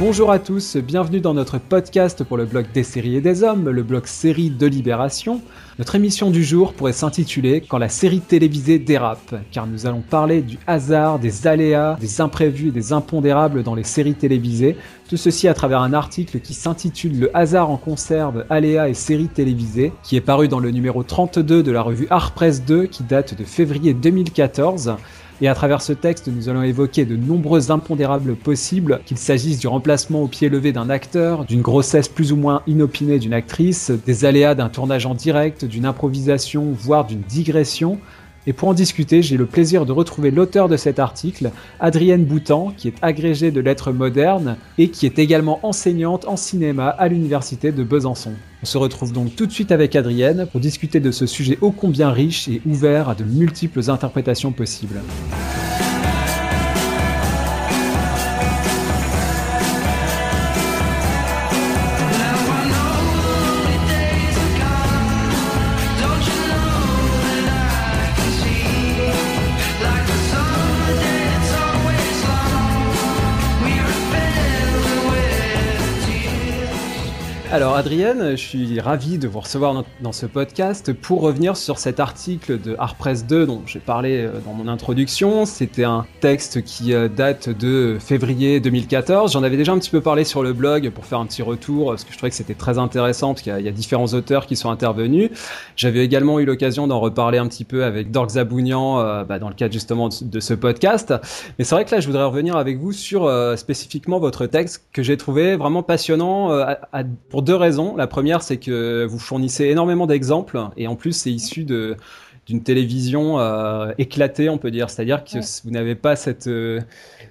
Bonjour à tous, bienvenue dans notre podcast pour le blog des séries et des hommes, le blog série de Libération. Notre émission du jour pourrait s'intituler Quand la série télévisée dérape, car nous allons parler du hasard, des aléas, des imprévus et des impondérables dans les séries télévisées. Tout ceci à travers un article qui s'intitule Le hasard en conserve, aléas et séries télévisées, qui est paru dans le numéro 32 de la revue Art Press 2 qui date de février 2014. Et à travers ce texte, nous allons évoquer de nombreux impondérables possibles, qu'il s'agisse du remplacement au pied levé d'un acteur, d'une grossesse plus ou moins inopinée d'une actrice, des aléas d'un tournage en direct, d'une improvisation, voire d'une digression, et pour en discuter, j'ai le plaisir de retrouver l'auteur de cet article, Adrienne Boutan, qui est agrégée de lettres modernes et qui est également enseignante en cinéma à l'université de Besançon. On se retrouve donc tout de suite avec Adrienne pour discuter de ce sujet ô combien riche et ouvert à de multiples interprétations possibles. Alors Adrienne, je suis ravi de vous recevoir dans ce podcast pour revenir sur cet article de Press 2 dont j'ai parlé euh, dans mon introduction. C'était un texte qui euh, date de février 2014. J'en avais déjà un petit peu parlé sur le blog pour faire un petit retour parce que je trouvais que c'était très intéressant parce qu'il y, a différents auteurs qui sont intervenus. J'avais également eu l'occasion d'en reparler un petit peu avec Dork Zabounian euh, bah, dans le cadre justement de ce podcast. Mais c'est vrai que là, je voudrais revenir avec vous sur spécifiquement votre texte que j'ai trouvé vraiment passionnant pour deux raisons. La première, c'est que vous fournissez énormément d'exemples et en plus, c'est issu de d'une télévision euh, éclatée, on peut dire. C'est-à-dire que vous n'avez pas cette, euh,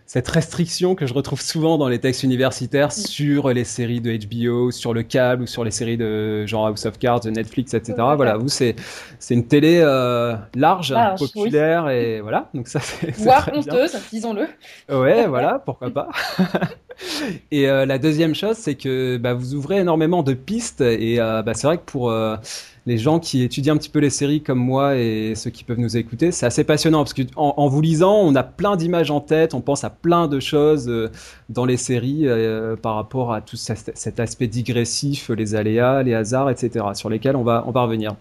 cette restriction que je retrouve souvent dans les textes universitaires sur les séries de HBO, sur le câble ou sur les séries de genre House of Cards, de Netflix, etc. voilà, vous, c'est, c'est une télé euh, large, populaire et voilà. Donc ça, c'est, Voire honteuse, disons-le. Ouais, voilà, pourquoi pas. et la deuxième chose, c'est que bah, vous ouvrez énormément de pistes et bah, c'est vrai que pour les gens qui étudient un petit peu les séries comme moi et ceux qui peuvent nous écouter, c'est assez passionnant parce qu'en en vous lisant, on a plein d'images en tête, on pense à plein de choses euh, dans les séries euh, par rapport à tout cet aspect digressif, les aléas, les hasards, etc., sur lesquels on va, revenir.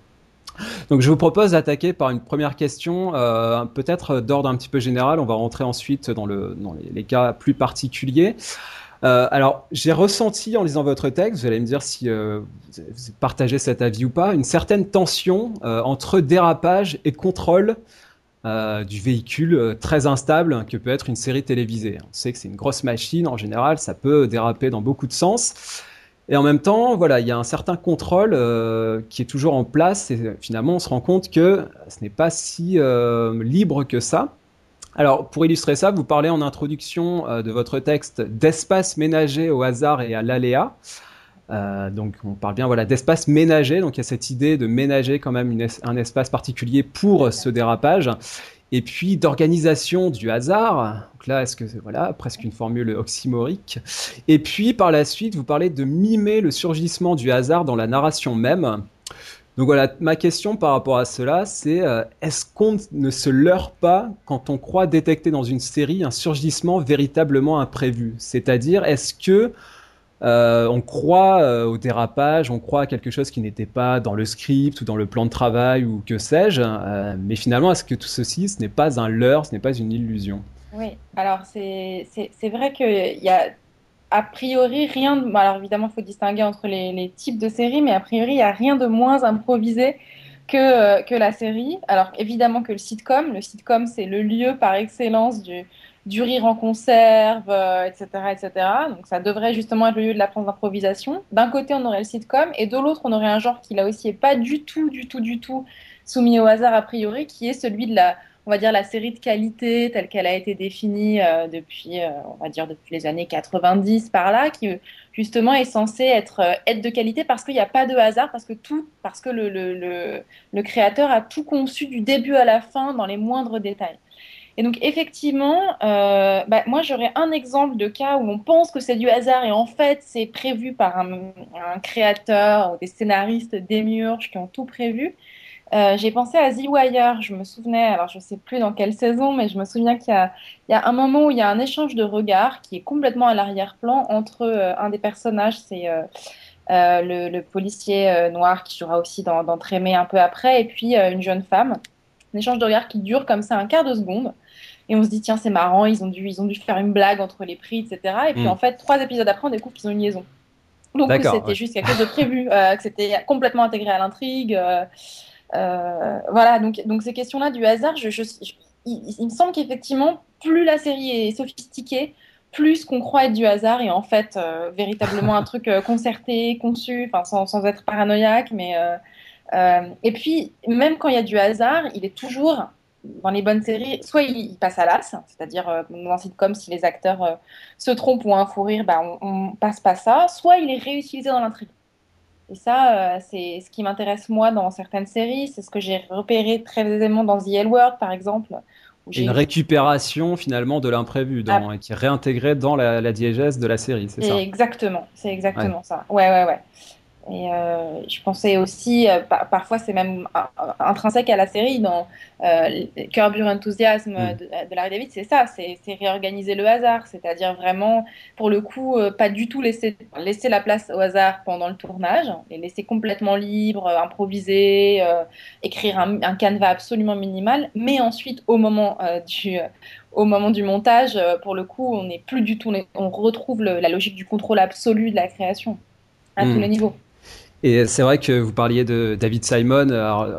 Donc je vous propose d'attaquer par une première question, euh, peut-être d'ordre un petit peu général, on va rentrer ensuite dans les, cas plus particuliers. Euh, alors, j'ai ressenti en lisant votre texte, vous allez me dire si euh, vous partagez cet avis ou pas, une certaine tension euh, entre dérapage et contrôle du véhicule très instable que peut être une série télévisée. On sait que c'est une grosse machine, en général, ça peut déraper dans beaucoup de sens. Et en même temps, voilà, il y a un certain contrôle qui est toujours en place et finalement, on se rend compte que ce n'est pas si libre que ça. Alors, pour illustrer ça, vous parlez en introduction euh, de votre texte d'espace ménager au hasard et à l'aléa. Euh, donc, on parle bien voilà d'espace ménager. Donc, il y a cette idée de ménager quand même un espace particulier pour ce dérapage. Et puis d'organisation du hasard. Donc là, est-ce que c'est voilà presque une formule oxymorique Et puis par la suite, vous parlez de mimer le surgissement du hasard dans la narration même. Donc voilà, ma question par rapport à cela, c'est euh, est-ce qu'on ne se leurre pas quand on croit détecter dans une série un surgissement véritablement imprévu? C'est-à-dire, est-ce que euh, on croit euh, au dérapage, on croit à quelque chose qui n'était pas dans le script ou dans le plan de travail ou que sais-je, mais finalement, est-ce que tout ceci, ce n'est pas un leurre, ce n'est pas une illusion? Oui, alors c'est vrai qu'il y a a priori, rien alors évidemment, il faut distinguer entre les, types de séries, mais a priori, il n'y a rien de moins improvisé que, euh, que la série. Alors évidemment que le sitcom, le sitcom, c'est le lieu par excellence du, rire en conserve, etc., euh, etc. Donc ça devrait justement être le lieu de la d'improvisation. D'un côté, on aurait le sitcom, et de l'autre, on aurait un genre qui là aussi est pas du tout, du tout, du tout soumis au hasard a priori, qui est celui de la on va dire, la série de qualité telle qu'elle a été définie euh, depuis, euh, on va dire, depuis les années 90 par là, qui justement est censée être, euh, de qualité parce qu'il n'y a pas de hasard, parce que tout, parce que le, créateur a tout conçu du début à la fin dans les moindres détails. Et donc effectivement, bah, moi j'aurais un exemple de cas où on pense que c'est du hasard et en fait c'est prévu par un, un créateur, des scénaristes démiurges qui ont tout prévu. J'ai pensé à The Wire, je me souvenais, alors je sais plus dans quelle saison, mais je me souviens qu'il y, y, a un moment où il y a un échange de regards qui est complètement à l'arrière-plan entre un des personnages, c'est le, le, policier noir qui jouera aussi dans, dans Trémé un peu après, et puis une jeune femme. Un échange de regards qui dure comme ça un quart de seconde. Et on se dit, tiens, c'est marrant, ils ont, dû, ils ont dû faire une blague entre les prix, etc. Et puis mm. en fait, trois épisodes après, on découvre qu'ils ont une liaison. Donc c'était juste quelque chose de prévu, euh, que c'était complètement intégré à l'intrigue. Euh, euh, voilà, donc, donc ces questions-là du hasard, je, il, me semble qu'effectivement, plus la série est sophistiquée, plus qu'on croit être du hasard et en fait véritablement un truc concerté, conçu, sans, sans être paranoïaque. Mais, et puis, même quand il y a du hasard, il est toujours dans les bonnes séries, soit il, passe à l'as, c'est-à-dire euh, dans un sitcom, si les acteurs euh, se trompent ou un fou rire, bah, on, passe pas ça, soit il est réutilisé dans l'intrigue. Et ça, euh, c'est ce qui m'intéresse moi dans certaines séries, c'est ce que j'ai repéré très aisément dans The L Word, par exemple. Une récupération finalement de l'imprévu ah. qui est réintégrée dans la, diégèse de la série, c'est ça? Exactement, c'est exactement ça. Ouais, ouais, ouais. Et euh, je pensais aussi, euh, parfois c'est même intrinsèque à la série, dans euh, Curb Your Enthusiasm mm. de, Larry David, c'est ça, c'est réorganiser le hasard, c'est-à-dire vraiment, pour le coup, euh, pas du tout laisser, laisser la place au hasard pendant le tournage, les laisser complètement libres, improviser, écrire un, un, canevas absolument minimal, mais ensuite au moment du au moment du montage, pour le coup, on n'est plus du tout, on retrouve la logique du contrôle absolu de la création à tous mm. les niveaux. Et c'est vrai que vous parliez de David Simon.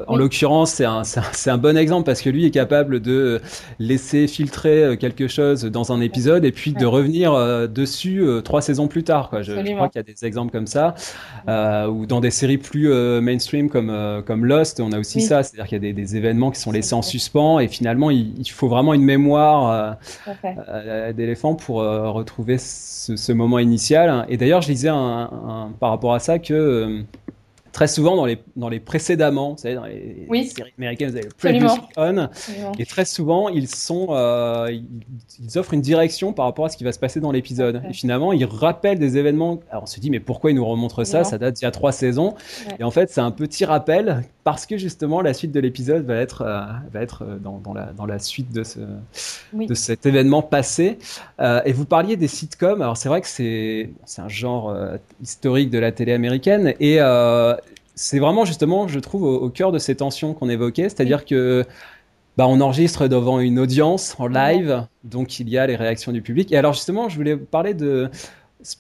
en l'occurrence, c'est un, un, bon exemple parce que lui est capable de laisser filtrer euh, quelque chose dans un épisode et puis de revenir euh, dessus euh, trois saisons plus tard. Quoi. Je, crois qu'il y a des exemples comme ça. Euh, ou dans des séries plus mainstream comme, comme Lost, on a aussi ça. C'est-à-dire qu'il y a des, des, événements qui sont laissés en suspens et finalement, il, il faut vraiment une mémoire d'éléphant pour retrouver ce, ce, moment initial. Et d'ailleurs, je lisais un, un, par rapport à ça que très souvent dans les, dans les précédemment, vous savez, dans les, séries américaines, vous avez le On, et très souvent, ils, sont, euh, ils, offrent une direction par rapport à ce qui va se passer dans l'épisode. Et finalement, ils rappellent des événements. Alors on se dit, mais pourquoi ils nous remontrent ça? Ça date d'il y a trois saisons. Et en fait, c'est un petit rappel parce que justement, la suite de l'épisode va être, euh, va être euh, dans, dans, la, dans la suite de, ce, de cet événement passé. et vous parliez des sitcoms. Alors c'est vrai que c'est un genre historique de la télé américaine. Et c'est vraiment justement, je trouve, au, cœur de ces tensions qu'on évoquait, c'est-à-dire que bah, on enregistre devant une audience en live, donc il y a les réactions du public. Et alors justement, je voulais parler de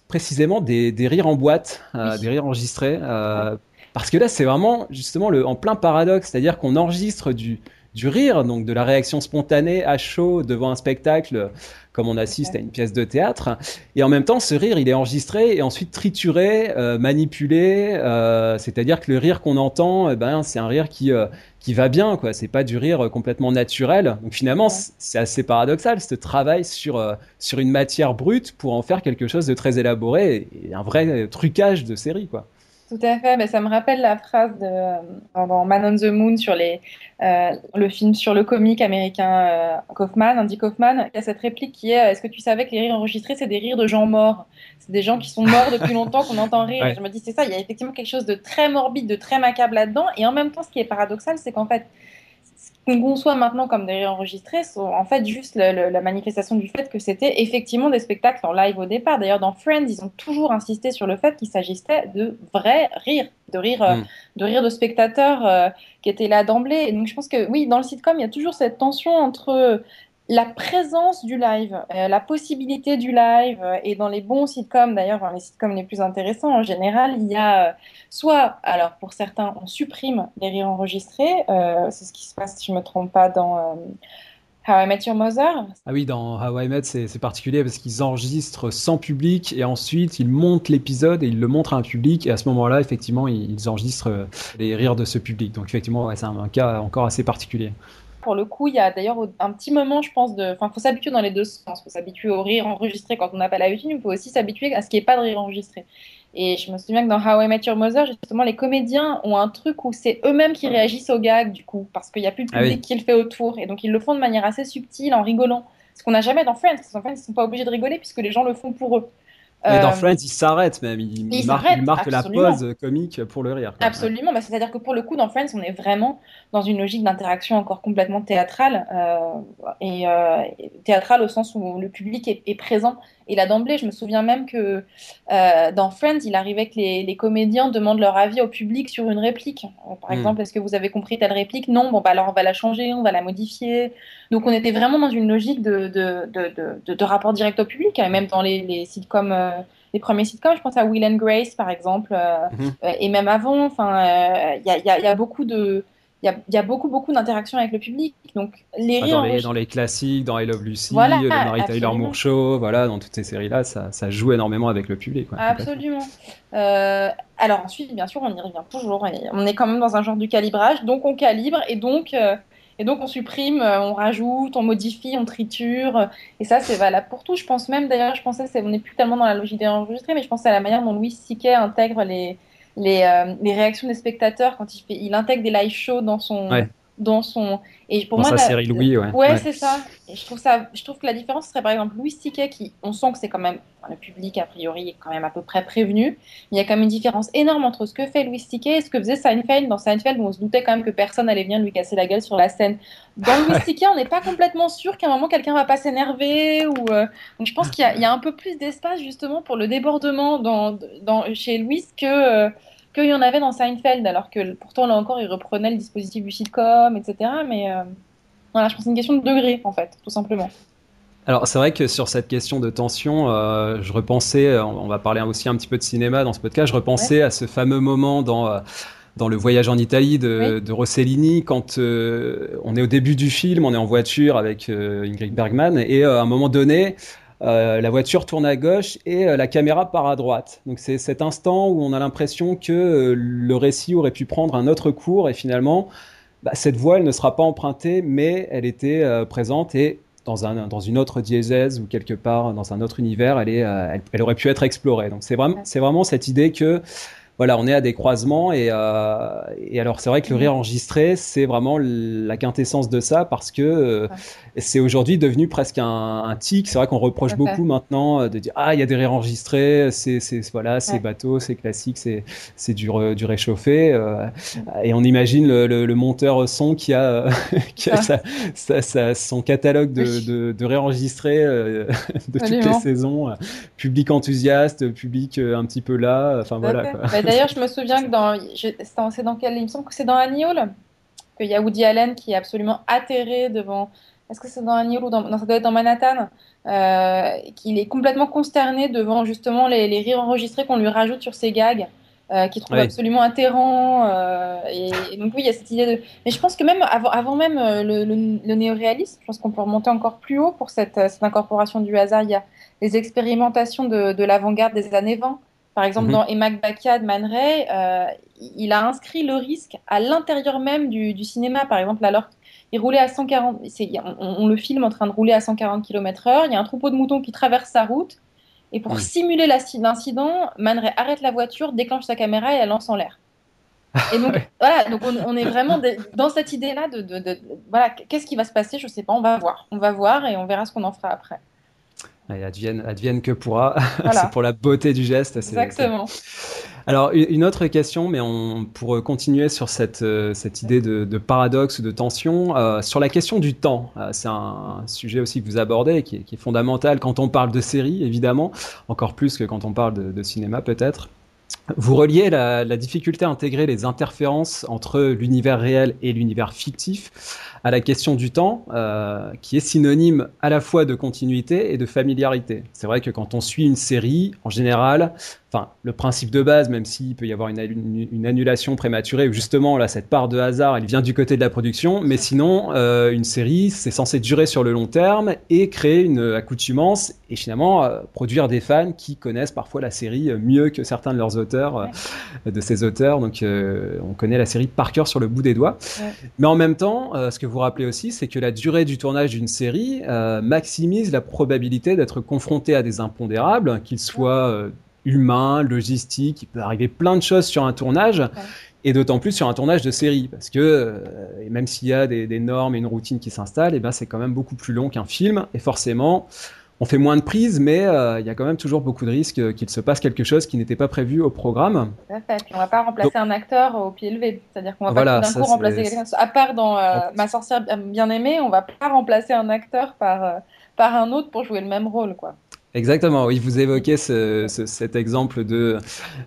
précisément des, rires en boîte, euh, des rires enregistrés, euh, parce que là, c'est vraiment justement le, en plein paradoxe, c'est-à-dire qu'on enregistre du, du rire, donc de la réaction spontanée à chaud devant un spectacle comme on assiste à une pièce de théâtre. Et en même temps, ce rire, il est enregistré et ensuite trituré, euh, manipulé. Euh, c'est-à-dire que le rire qu'on entend, eh ben, c'est un rire qui, euh, qui va bien, quoi. C'est pas du rire complètement naturel. Donc finalement, c'est assez paradoxal, ce travail sur, sur une matière brute pour en faire quelque chose de très élaboré et un vrai trucage de série, quoi. Tout à fait, mais ça me rappelle la phrase de, dans Man on the Moon sur les, euh, le film sur le comique américain euh, Kaufman, Andy Kaufman, qui a cette réplique qui est Est-ce que tu savais que les rires enregistrés, c'est des rires de gens morts? C'est des gens qui sont morts depuis longtemps qu'on entend rire. Je me dis, c'est ça, il y a effectivement quelque chose de très morbide, de très macabre là-dedans. Et en même temps, ce qui est paradoxal, c'est qu'en fait, qu'on conçoit maintenant comme des enregistrés sont en fait juste la manifestation du fait que c'était effectivement des spectacles en live au départ. D'ailleurs, dans Friends, ils ont toujours insisté sur le fait qu'il s'agissait de vrais rires, de rires, euh, mm. de rires de spectateurs euh, qui étaient là d'emblée. Et donc, je pense que oui, dans le sitcom, il y a toujours cette tension entre la présence du live, euh, la possibilité du live, euh, et dans les bons sitcoms, d'ailleurs, dans les sitcoms les plus intéressants, en général, il y a euh, soit, alors pour certains, on supprime les rires enregistrés, c'est ce qui se passe, si je ne me trompe pas, dans How I Met Your Mother. Ah oui, dans How I Met, c'est particulier parce qu'ils enregistrent sans public, et ensuite ils montent l'épisode et ils le montrent à un public, et à ce moment-là, effectivement, ils, enregistrent les rires de ce public. Donc effectivement, c'est un cas encore assez particulier. Pour le coup, il y a d'ailleurs un petit moment, je pense, de. Enfin, il faut s'habituer dans les deux sens. Il faut s'habituer au rire enregistré quand on n'a pas l'habitude, il faut aussi s'habituer à ce n'y ait pas de rire enregistré. Et je me souviens que dans How I Met Your Mother, justement, les comédiens ont un truc où c'est eux-mêmes qui réagissent au gag, du coup, parce qu'il n'y a plus de ah public qui le fait autour. Et donc, ils le font de manière assez subtile, en rigolant. Ce qu'on n'a jamais dans Friends, parce qu'en fait, ils ne sont pas obligés de rigoler puisque les gens le font pour eux. Mais dans euh, Friends, il s'arrête même, il, marque, la pause comique pour le rire. Absolument, bah, c'est-à-dire que pour le coup, dans Friends, on est vraiment dans une logique d'interaction encore complètement théâtrale, euh, et euh, théâtrale au sens où le public est, présent. Et là d'emblée, je me souviens même que dans Friends, il arrivait que les, comédiens demandent leur avis au public sur une réplique. par hmm. exemple, est-ce que vous avez compris telle réplique? Non, bon, bah alors on va la changer, on va la modifier. Donc on était vraiment dans une logique de, de, de, de rapport direct au public, et même dans les, les sitcoms euh, les premiers sitcoms. Je pense à Will and Grace, par exemple, euh, euh, et même avant. Enfin, il y, y, a, beaucoup de il y, a, beaucoup beaucoup d'interactions avec le public donc les dans, les, dans les classiques dans I Love Lucy le Mary Tyler Moore Show voilà dans toutes ces séries là ça, ça joue énormément avec le public absolument alors ensuite bien sûr on y revient toujours on est quand même dans un genre du calibrage donc on calibre et donc et donc on supprime, euh, on rajoute, on modifie, on triture. Et ça, c'est valable pour tout. Je pense même, d'ailleurs, je pensais, on n'est plus tellement dans la logique d'enregistrer, mais je pense à la manière dont Louis C.K. intègre les, les, euh, les, réactions des spectateurs quand il, fait, il intègre des live shows dans son, dans son et pour moi sa série Louis ouais, ouais, c'est ça et je trouve ça je trouve que la différence serait par exemple Louis C.K. qui on sent que c'est quand même le public a priori est quand même à peu près prévenu il y a quand même une différence énorme entre ce que fait Louis C.K. et ce que faisait Seinfeld dans Seinfeld où on se doutait quand même que personne allait venir lui casser la gueule sur la scène dans Louis C.K. on n'est pas complètement sûr qu'à un moment quelqu'un va pas s'énerver ou euh, donc je pense qu'il y, y, a un peu plus d'espace justement pour le débordement dans, dans chez Louis que euh, qu'il y en avait dans Seinfeld, alors que pourtant là encore il reprenait le dispositif du sitcom, etc. Mais euh, voilà, je pense que c'est une question de degré en fait, tout simplement. Alors c'est vrai que sur cette question de tension, euh, je repensais, euh, on va parler aussi un petit peu de cinéma dans ce podcast, je repensais à ce fameux moment dans dans le voyage en Italie de, de Rossellini, quand on est au début du film, on est en voiture avec Ingrid Bergman, et à un moment donné, euh, la voiture tourne à gauche et euh, la caméra part à droite. Donc c'est cet instant où on a l'impression que euh, le récit aurait pu prendre un autre cours et finalement bah, cette voie elle ne sera pas empruntée mais elle était présente et dans, un, dans une autre diésèse ou quelque part dans un autre univers elle, est, elle, aurait pu être explorée. Donc c'est vraiment, c'est vraiment cette idée que voilà, on est à des croisements et, euh, et alors c'est vrai que le rire enregistré, c'est vraiment la quintessence de ça parce que euh, c'est aujourd'hui devenu presque un, un tic. C'est vrai qu'on reproche beaucoup maintenant euh, de dire ah il y a des rires enregistrés, c'est voilà c'est bateau, c'est classique, c'est c'est du, du réchauffé euh, et on imagine le, le, monteur son qui a, qui a sa, sa, son catalogue de, de, de réenregistrés de toutes les saisons, public enthousiaste, public un petit peu là, enfin voilà. Quoi. D'ailleurs, je me souviens que dans. C'est dans quel. Il me semble que c'est dans Annie Hall qu'il y a Woody Allen qui est absolument atterré devant. Est-ce que c'est dans Annie Hall ou dans. Non, ça doit être dans Manhattan. Euh, qu'il est complètement consterné devant justement les, les rires enregistrés qu'on lui rajoute sur ses gags. Euh, qu'il trouve absolument atterrant. Euh, et, donc oui, il y a cette idée de... Mais je pense que même avant, avant même euh, le, le, néoréalisme, je pense qu'on peut remonter encore plus haut pour cette, cette, incorporation du hasard. Il y a les expérimentations de, de l'avant-garde des années 20. Par exemple, mhm. dans Emak Bakia de Man Ray, euh, il a inscrit le risque à l'intérieur même du, cinéma. Par exemple, alors il roulait à 140, on, le filme en train de rouler à 140 km/h. Il y a un troupeau de moutons qui traverse sa route. Et pour simuler l'incident, Man Ray arrête la voiture, déclenche sa caméra et elle lance en l'air. Et donc, voilà, donc on, est vraiment dans cette idée-là de, voilà, qu'est-ce qui va se passer Je sais pas, on va voir. On va voir et on verra ce qu'on en fera après. Et advienne, advienne que pourra. c'est pour la beauté du geste. Exactement. Alors, une autre question, mais on, pour continuer sur cette, euh, cette idée de, de paradoxe, de tension, euh, sur la question du temps. Euh, c'est un, sujet aussi que vous abordez, qui est, qui est, fondamental quand on parle de série, évidemment, encore plus que quand on parle de, de cinéma, peut-être. Vous reliez la, la, difficulté à intégrer les interférences entre l'univers réel et l'univers fictif à la question du temps, euh, qui est synonyme à la fois de continuité et de familiarité. C'est vrai que quand on suit une série, en général, enfin, le principe de base, même s'il peut y avoir une, une, annulation prématurée, ou justement, là, cette part de hasard, elle vient du côté de la production, mais sinon, euh, une série, c'est censé durer sur le long terme et créer une accoutumance et finalement euh, produire des fans qui connaissent parfois la série mieux que certains de leurs auteurs, de ces auteurs. Donc, on connaît la série par cœur sur le bout des doigts. Ouais. Mais en même temps, ce que vous rappelez aussi, c'est que la durée du tournage d'une série maximise la probabilité d'être confronté à des impondérables, qu'ils soient humain, logistique, il peut arriver plein de choses sur un tournage. Et d'autant plus sur un tournage de série, parce que euh, même s'il y a des, des, normes et une routine qui s'installent, et eh ben c'est quand même beaucoup plus long qu'un film, et forcément, on fait moins de prises, mais il y a quand même toujours beaucoup de risques qu'il se passe quelque chose qui n'était pas prévu au programme. Tout à fait. on va pas remplacer un acteur au pied levé, c'est-à-dire qu'on va pas tout d'un coup remplacer quelqu'un. À part dans Ma sorcière bien aimée, on va pas remplacer un acteur par par un autre pour jouer le même rôle, quoi. Exactement, oui, vous évoquez cet exemple de,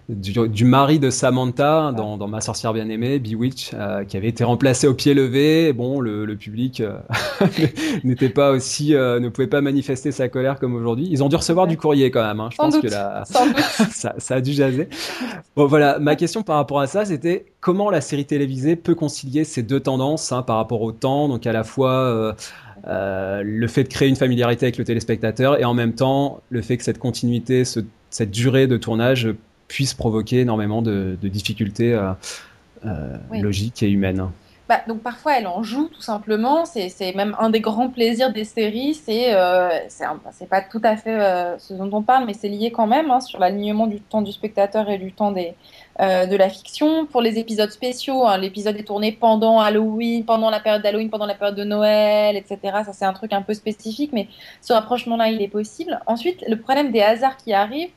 du, mari de Samantha dans, Ma sorcière bien-aimée, Bewitch, euh, qui avait été remplacé au pied levé. Bon, le, public euh, n'était pas aussi, euh, ne pouvait pas manifester sa colère comme aujourd'hui. Ils ont dû recevoir du courrier quand même. Hein. Je pense que ça, ça, a dû jaser. Bon, voilà, ma question par rapport à ça, c'était comment la série télévisée peut concilier ces deux tendances hein, par rapport au temps, donc à la fois euh, le fait de créer une familiarité avec le téléspectateur et en même temps le fait que cette continuité, cette durée de tournage puisse provoquer énormément de, difficultés euh, euh, logiques et humaines. Bah, donc parfois elle en joue tout simplement, c'est même un des grands plaisirs des séries, c'est c'est pas tout à fait ce dont on parle, mais c'est lié quand même hein, sur l'alignement du temps du spectateur et du temps des, euh, de la fiction. Pour les épisodes spéciaux, hein, l'épisode est tourné pendant Halloween, pendant la période d'Halloween, pendant la période de Noël, etc. Ça, c'est un truc un peu spécifique, mais ce rapprochement-là, il est possible. Ensuite, le problème des hasards qui arrivent,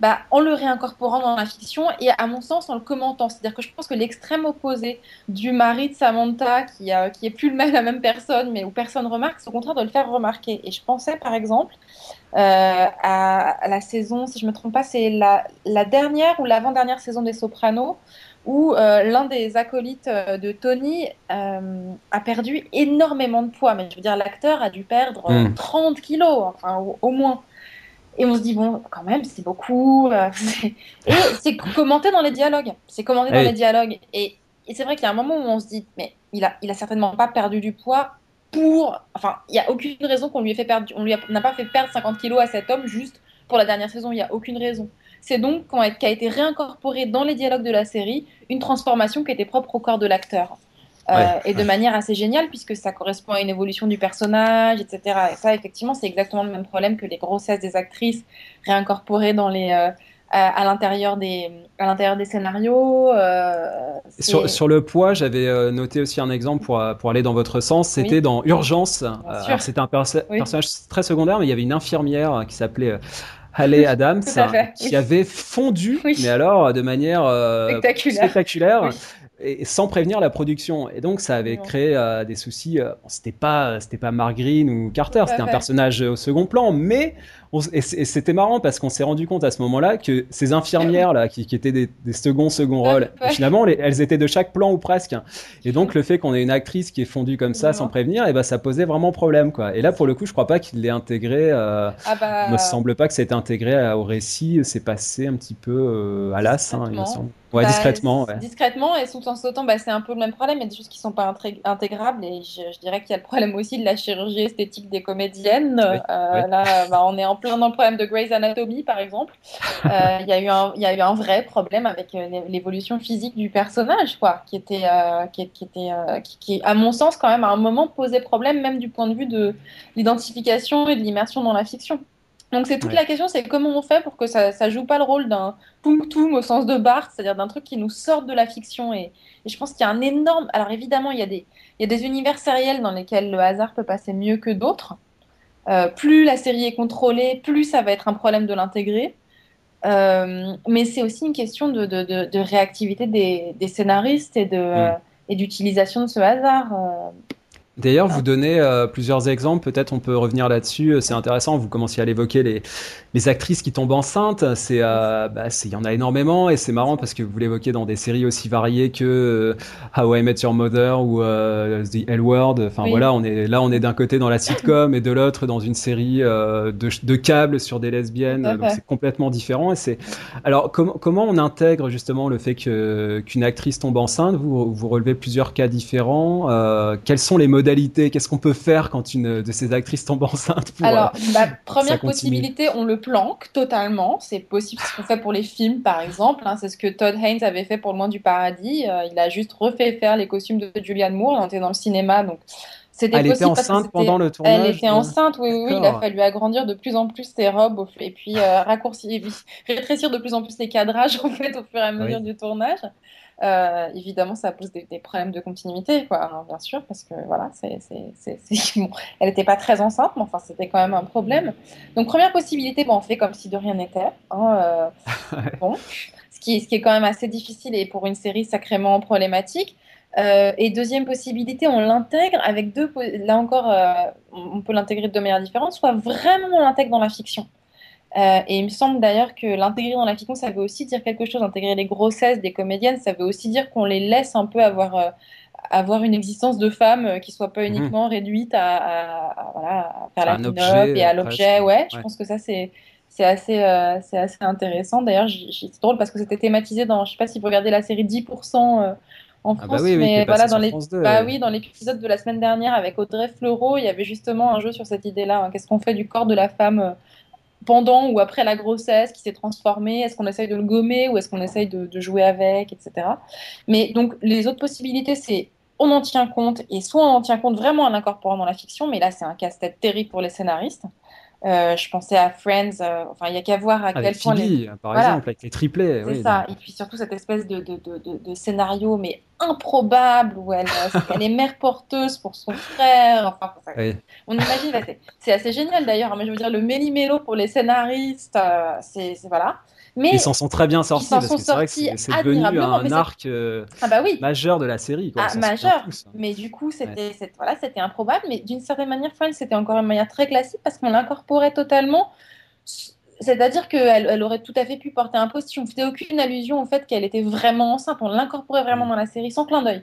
bah, en le réincorporant dans la fiction et à mon sens en le commentant. C'est-à-dire que je pense que l'extrême opposé du mari de Samantha, qui, a, qui est plus le même, la même personne, mais où personne remarque, c'est au contraire de le faire remarquer. Et je pensais par exemple euh, à, la saison, si je me trompe pas, c'est la, la, dernière ou l'avant-dernière saison des Sopranos, où euh, l'un des acolytes euh, de Tony a perdu énormément de poids. Mais je veux dire, l'acteur a dû perdre 30 hmm. kilos, enfin au moins. Et on se dit, bon, quand même, c'est beaucoup. Euh, et c'est commenté dans les dialogues. C'est commenté dans les dialogues. Et, c'est vrai qu'il y a un moment où on se dit, mais il a, il a certainement pas perdu du poids pour. Enfin, il n'y a aucune raison qu'on lui ait fait perdre. On lui n'a pas fait perdre 50 kilos à cet homme juste pour la dernière saison. Il n'y a aucune raison. C'est donc qu'a été réincorporé dans les dialogues de la série une transformation qui était propre au corps de l'acteur. Euh, et de manière assez géniale puisque ça correspond à une évolution du personnage, etc. Et ça, effectivement, c'est exactement le même problème que les grossesses des actrices réincorporées dans les, euh, à, l'intérieur des, à l'intérieur des scénarios. Euh, sur, sur, le poids, j'avais noté aussi un exemple pour, pour aller dans votre sens. C'était dans Urgence. C'était un personnage très secondaire, mais il y avait une infirmière qui s'appelait. Halle Adams, qui avait fondu, mais alors de manière spectaculaire. spectaculaire et sans prévenir la production. Et donc, ça avait créé euh, des soucis. Euh, c'était pas, c'était pas Mark Green ou Carter, c'était un personnage au second plan, mais et c'était marrant parce qu'on s'est rendu compte à ce moment-là que ces infirmières là, qui, étaient des, seconds second rôles, finalement, elles étaient de chaque plan ou presque. Et donc, le fait qu'on ait une actrice qui est fondue comme ça sans prévenir, et eh ben, ça posait vraiment problème, quoi. Et là, pour le coup, je crois pas qu'il l'ait intégré. Euh, ah bah... me semble pas que c'était intégré au récit. C'est passé un petit peu à l'as, hein, il me semble. Ouais, bah, discrètement. Discrètement, et tout en sautant, bah, c'est un peu le même problème. Il y a des choses qui sont pas intégrables, et je, dirais qu'il y a le problème aussi de la chirurgie esthétique des comédiennes. Euh, là, bah, on est en plein dans le problème de Grey's Anatomy, par exemple. Euh, il y, a eu un, y a eu un vrai problème avec euh, l'évolution physique du personnage, quoi, qui était, qui, qui, était qui, à mon sens, quand même, à un moment, posait problème, même du point de vue de l'identification et de l'immersion dans la fiction. Donc c'est toute la question, c'est comment on fait pour que ça, ça joue pas le rôle d'un tum au sens de Barthes, c'est-à-dire d'un truc qui nous sorte de la fiction. Et, je pense qu'il y a un énorme... Alors évidemment, il y, a des, il y a des univers sériels dans lesquels le hasard peut passer mieux que d'autres. Euh, plus la série est contrôlée, plus ça va être un problème de l'intégrer. Euh, mais c'est aussi une question de, de, de, réactivité des, des, scénaristes et de... Mm. et d'utilisation de ce hasard. Euh. D'ailleurs, vous donnez euh, plusieurs exemples. Peut-être on peut revenir là-dessus. Euh, c'est intéressant. Vous commenciez à l'évoquer les, les actrices qui tombent enceintes. C'est, euh, bah, il y en a énormément et c'est marrant parce que vous l'évoquez dans des séries aussi variées que How I Met Your Mother ou The L Word. Enfin voilà, on est là, on est d'un côté dans la sitcom et de l'autre dans une série de, de câbles sur des lesbiennes. Donc c'est complètement différent. Et c'est alors comment on intègre justement le fait que qu'une actrice tombe enceinte? Vous vous relevez plusieurs cas différents. quels sont les modèles Qu'est-ce qu'on peut faire quand une de ces actrices tombe enceinte Alors, euh, la première possibilité, on le planque totalement. C'est possible ce qu'on fait pour les films, par exemple. Hein. c'est ce que Todd Haynes avait fait pour Le Loin du Paradis. Euh, il a juste refait faire les costumes de Julianne Moore. On était dans le cinéma, donc C'était Elle était possible enceinte pendant le tournage. Elle était de- enceinte, oui, oui, oui. Il a fallu agrandir de plus en plus ses robes et puis euh, raccourcir, rétrécir de plus en plus les cadrages en fait au fur et à mesure Oui. du tournage. Euh, évidemment, ça pose des, des problèmes de continuité, quoi, hein, bien sûr, parce que voilà, c'est, bon, elle n'était pas très enceinte, mais enfin, c'était quand même un problème. Donc, première possibilité, bon, on fait comme si de rien n'était. hein, euh, bon, ce qui, ce qui est quand même assez difficile et pour une série sacrément problématique. Euh, et deuxième possibilité, on l'intègre avec deux. Là encore, euh, on on peut l'intégrer de deux manières différentes. Soit vraiment on l'intègre dans la fiction. Euh, et il me semble d'ailleurs que l'intégrer dans la fiction, ça veut aussi dire quelque chose. Intégrer les grossesses des comédiennes, ça veut aussi dire qu'on les laisse un peu avoir, euh, avoir une existence de femme euh, qui soit pas Mhm. uniquement réduite à, à- à- voilà, à faire la pin-up et à euh, l'objet. Ouais, je pense que ça c'est c'est assez, c'est assez intéressant. D'ailleurs, c'est drôle parce que c'était thématisé dans, je sais pas si vous regardez la série 10% euh, en Ah France, bah oui, oui, qui mais voilà, dans les, France 2, bah ouais. oui, dans l'épisode de la semaine dernière avec Audrey Fleurot, il y avait justement un jeu sur cette idée-là. hein. Qu'est-ce qu'on fait du corps de la femme pendant ou après la grossesse qui s'est transformé Est-ce qu'on essaye de le gommer ou est-ce qu'on essaye de, jouer avec, etc. Mais donc, les autres possibilités, c'est on en tient compte et soit on en tient compte vraiment en l'incorporant dans la fiction, mais là, c'est un casse-tête terrible pour les scénaristes. Euh, je pensais à Friends, euh, enfin, il y a qu'à voir à quel Avec point les- par Voilà. exemple, avec les triplets. c'est oui, ça. donc- Et puis surtout cette espèce de, de, de, de- de scénario, mais improbable, où elle, euh, elle est mère porteuse pour son frère. Enfin, ça- Oui. on imagine, c'est- assez génial d'ailleurs. hein, Mais je veux dire, le méli-mélo pour les scénaristes, euh, c'est- voilà. Mais Ils s'en sont très bien sortis parce sont que c'est vrai que c'est devenu un arc euh, ah bah oui. majeur de la série. Quoi. Ah, majeur. tous. Mais du coup, c'était c'est- voilà, c'était improbable. Mais d'une certaine manière, Friends, c'était encore une manière très classique parce qu'on l'incorporait totalement. C'est-à-dire qu'elle elle aurait tout à fait pu porter un post si on faisait aucune allusion au fait qu'elle était vraiment enceinte. On l'incorporait vraiment dans la série sans clin d'œil.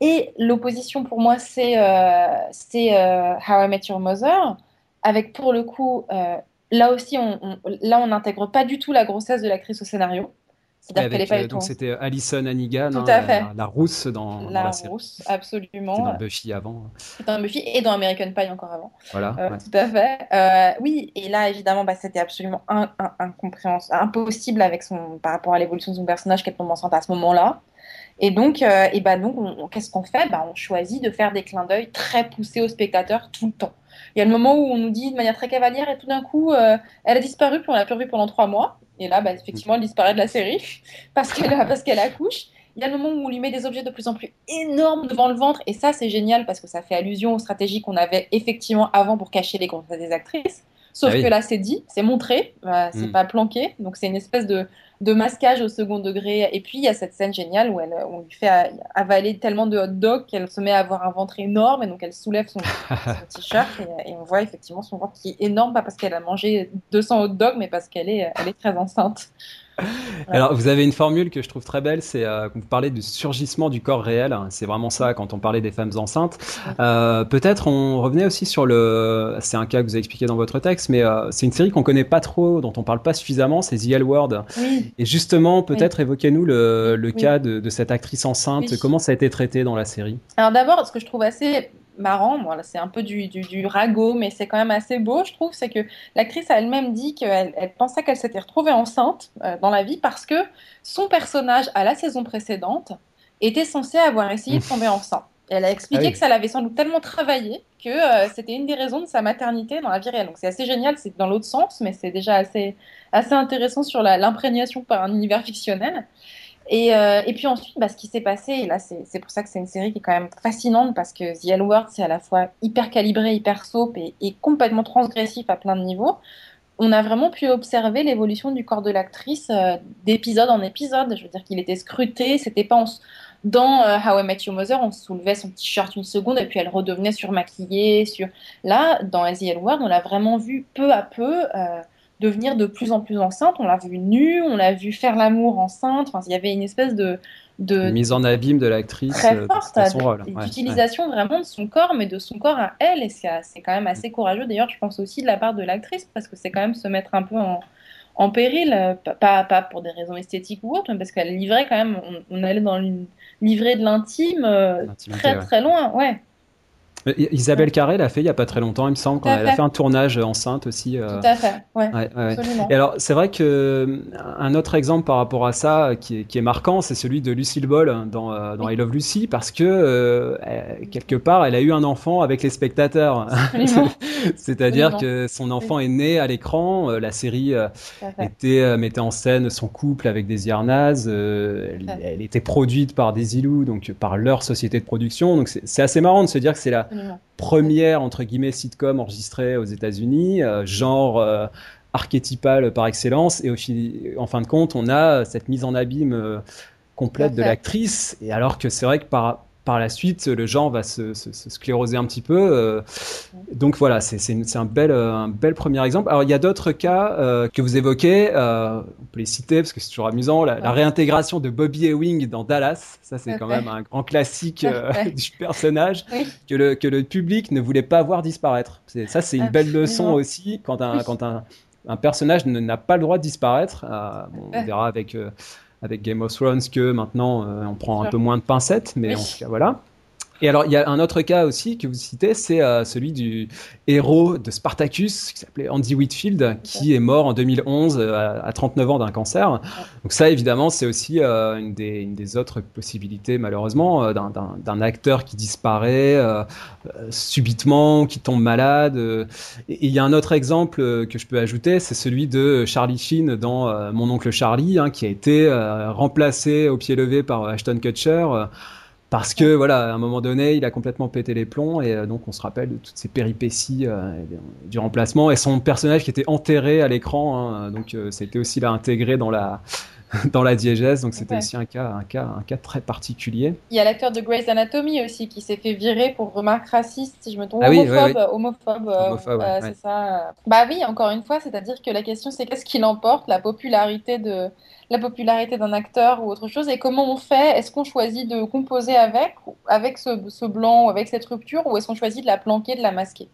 Et l'opposition pour moi, c'est euh, euh, How I Met Your Mother, avec pour le coup, euh, là aussi, on, on- là, on n'intègre pas du tout la grossesse de l'actrice au scénario. C'est-à-dire qu'elle n'est Avec, pas euh, du tout donc c'était Alison Hannigan, Tout hein, à fait. La, la rousse dans dans la série. rousse, C'était absolument. dans Buffy avant. Dans Buffy et dans American Pie encore avant. Voilà. Euh, ouais. Tout à fait. Euh, oui, et là, évidemment, bah, c'était absolument un, un- incompréhens- impossible avec son, par rapport à l'évolution de son personnage qu'elle tombe enceinte à ce moment-là. Et donc, euh, et bah, donc on- on- qu'est-ce qu'on fait? Bah, On choisit de faire des clins d'œil très poussés au spectateur tout le temps. Il y a le moment où on nous dit de manière très cavalière et tout d'un coup, euh, elle a disparu, puis on l'a plus revue pendant trois mois. Et là, bah, effectivement, elle disparaît de la série parce qu'elle parce qu'elle accouche. Il y a le moment où on lui met des objets de plus en plus énormes devant le ventre. Et ça, c'est génial parce que ça fait allusion aux stratégies qu'on avait effectivement avant pour cacher les grossesses des actrices. Sauf Ah oui. que là, c'est dit, c'est montré, euh, c'est Mm. pas planqué. Donc, c'est une espèce de, de masquage au second degré. Et puis, il y a cette scène géniale où elle, où on lui fait avaler tellement de hot dogs qu'elle se met à avoir un ventre énorme. Et donc, elle soulève son, son t-shirt. Et, et on voit effectivement son ventre qui est énorme, pas parce qu'elle a mangé 200 hot dogs, mais parce qu'elle est, elle est très enceinte. Alors, vous avez une formule que je trouve très belle, c'est euh, quand vous parlez du surgissement du corps réel. hein, C'est vraiment ça quand on parlait des femmes enceintes. Euh, Peut-être on revenait aussi sur le. C'est un cas que vous avez expliqué dans votre texte, mais euh, c'est une série qu'on connaît pas trop, dont on parle pas suffisamment, c'est The L Word. Oui. Et justement, peut-être évoquez-nous le, le Oui. cas de, de cette actrice enceinte. Comment ça a été traité dans la série? Alors d'abord, ce que je trouve assez marrant, c'est un peu du, du, du ragot, mais c'est quand même assez beau, je trouve, c'est que l'actrice a elle-même dit qu'elle elle pensait qu'elle s'était retrouvée enceinte euh, dans la vie parce que son personnage à la saison précédente était censé avoir essayé de tomber enceinte. Et elle a expliqué Ah oui. que ça l'avait sans doute tellement travaillé que euh, c'était une des raisons de sa maternité dans la vie réelle. Donc c'est assez génial, c'est dans l'autre sens, mais c'est déjà assez, assez intéressant sur l'imprégnation par un univers fictionnel. Et, euh, et puis ensuite, bah, ce qui s'est passé, et là c'est pour ça que c'est une série qui est quand même fascinante parce que The L Word c'est à la fois hyper calibré, hyper soap et, complètement transgressif à plein de niveaux. On a vraiment pu observer l'évolution du corps de l'actrice euh, d'épisode en épisode. Je veux dire qu'il était scruté, c'était pas s- dans euh, How I Met Your Mother, on soulevait son t-shirt une seconde et puis elle redevenait surmaquillée. Sur là, dans The L Word, on l'a vraiment vu peu à peu. Euh, devenir de plus en plus enceinte. On l'a vu nue, on l'a vu faire l'amour enceinte. Enfin, il y avait une espèce de, de Une mise en abîme de l'actrice très euh, forte dans son d- rôle. Ouais, ouais. d'utilisation vraiment de son corps, mais de son corps à elle. Et c'est c'est quand même assez courageux. D'ailleurs, je pense aussi de la part de l'actrice, parce que c'est quand même se mettre un peu en, en péril, euh, pas- pas, pas pour des raisons esthétiques ou autres, mais parce qu'elle livrait quand même, on, on allait dans une livrée de l'intime euh, très ouais. très loin. Ouais. Isabelle Carré l'a fait il n'y a pas très longtemps, il me semble, quand elle a fait un tournage enceinte aussi. Tout à fait, ouais. Absolument. Et alors, c'est vrai que un autre exemple par rapport à ça qui est, qui est marquant, c'est celui de Lucille Ball dans, dans I Love Lucy, parce que quelque part, elle a eu un enfant avec les spectateurs. C'est-à-dire que son enfant est né à l'écran, la série était, mettait en scène son couple avec des Yarnaz, elle, elle, était produite par Desilu, donc par leur société de production. Donc c'est assez marrant de se dire que c'est la première entre guillemets sitcom enregistrée aux États-Unis, euh, genre euh, archétypal par excellence. Et au en fin de compte, on a cette mise en abîme euh, complète de l'actrice. Et alors que c'est vrai que par par la suite, le genre va se, scléroser un petit peu. Euh, donc voilà, c'est un bel, euh, un bel premier exemple. Alors il y a d'autres cas euh, que vous évoquez, on peut les citer parce que c'est toujours amusant. La, réintégration de Bobby Ewing dans Dallas, ça c'est quand même un grand classique du personnage que, le, que le public ne voulait pas voir disparaître. Ça c'est une belle leçon aussi quand un, quand un, un personnage n'a pas le droit de disparaître. on verra avec avec Game of Thrones que maintenant euh, on prend un peu moins de pincettes, mais en tout cas voilà. Et alors, il y a un autre cas aussi que vous citez, c'est euh, celui du héros de Spartacus, qui s'appelait Andy Whitfield, qui est mort en 2011 euh, à, 39 ans d'un cancer. Donc ça, évidemment, c'est aussi euh, une, des, une, des, autres possibilités, malheureusement, d'un acteur qui disparaît subitement, qui tombe malade. Et il y a un autre exemple que je peux ajouter, c'est celui de Charlie Sheen dans Mon oncle Charlie, hein, qui a été remplacé au pied levé par Ashton Kutcher parce que voilà, à un moment donné, il a complètement pété les plombs et euh, donc on se rappelle de toutes ces péripéties euh, du remplacement et son personnage qui était enterré à l'écran, hein, donc euh, c'était aussi là intégré dans la dans la diégèse, donc c'était aussi un cas, un, cas, un cas très particulier. Il y a l'acteur de Grey's Anatomy aussi qui s'est fait virer pour remarques racistes, si je me trompe, ah homophobe, homophobe, homophobe c'est ça. Bah oui, encore une fois, c'est-à-dire que la question c'est qu'est-ce qui l'emporte, la popularité de la popularité d'un acteur ou autre chose et comment on fait? Est-ce qu'on choisit de composer avec, avec ce, blanc ou avec cette rupture ou est-ce qu'on choisit de la planquer, de la masquer?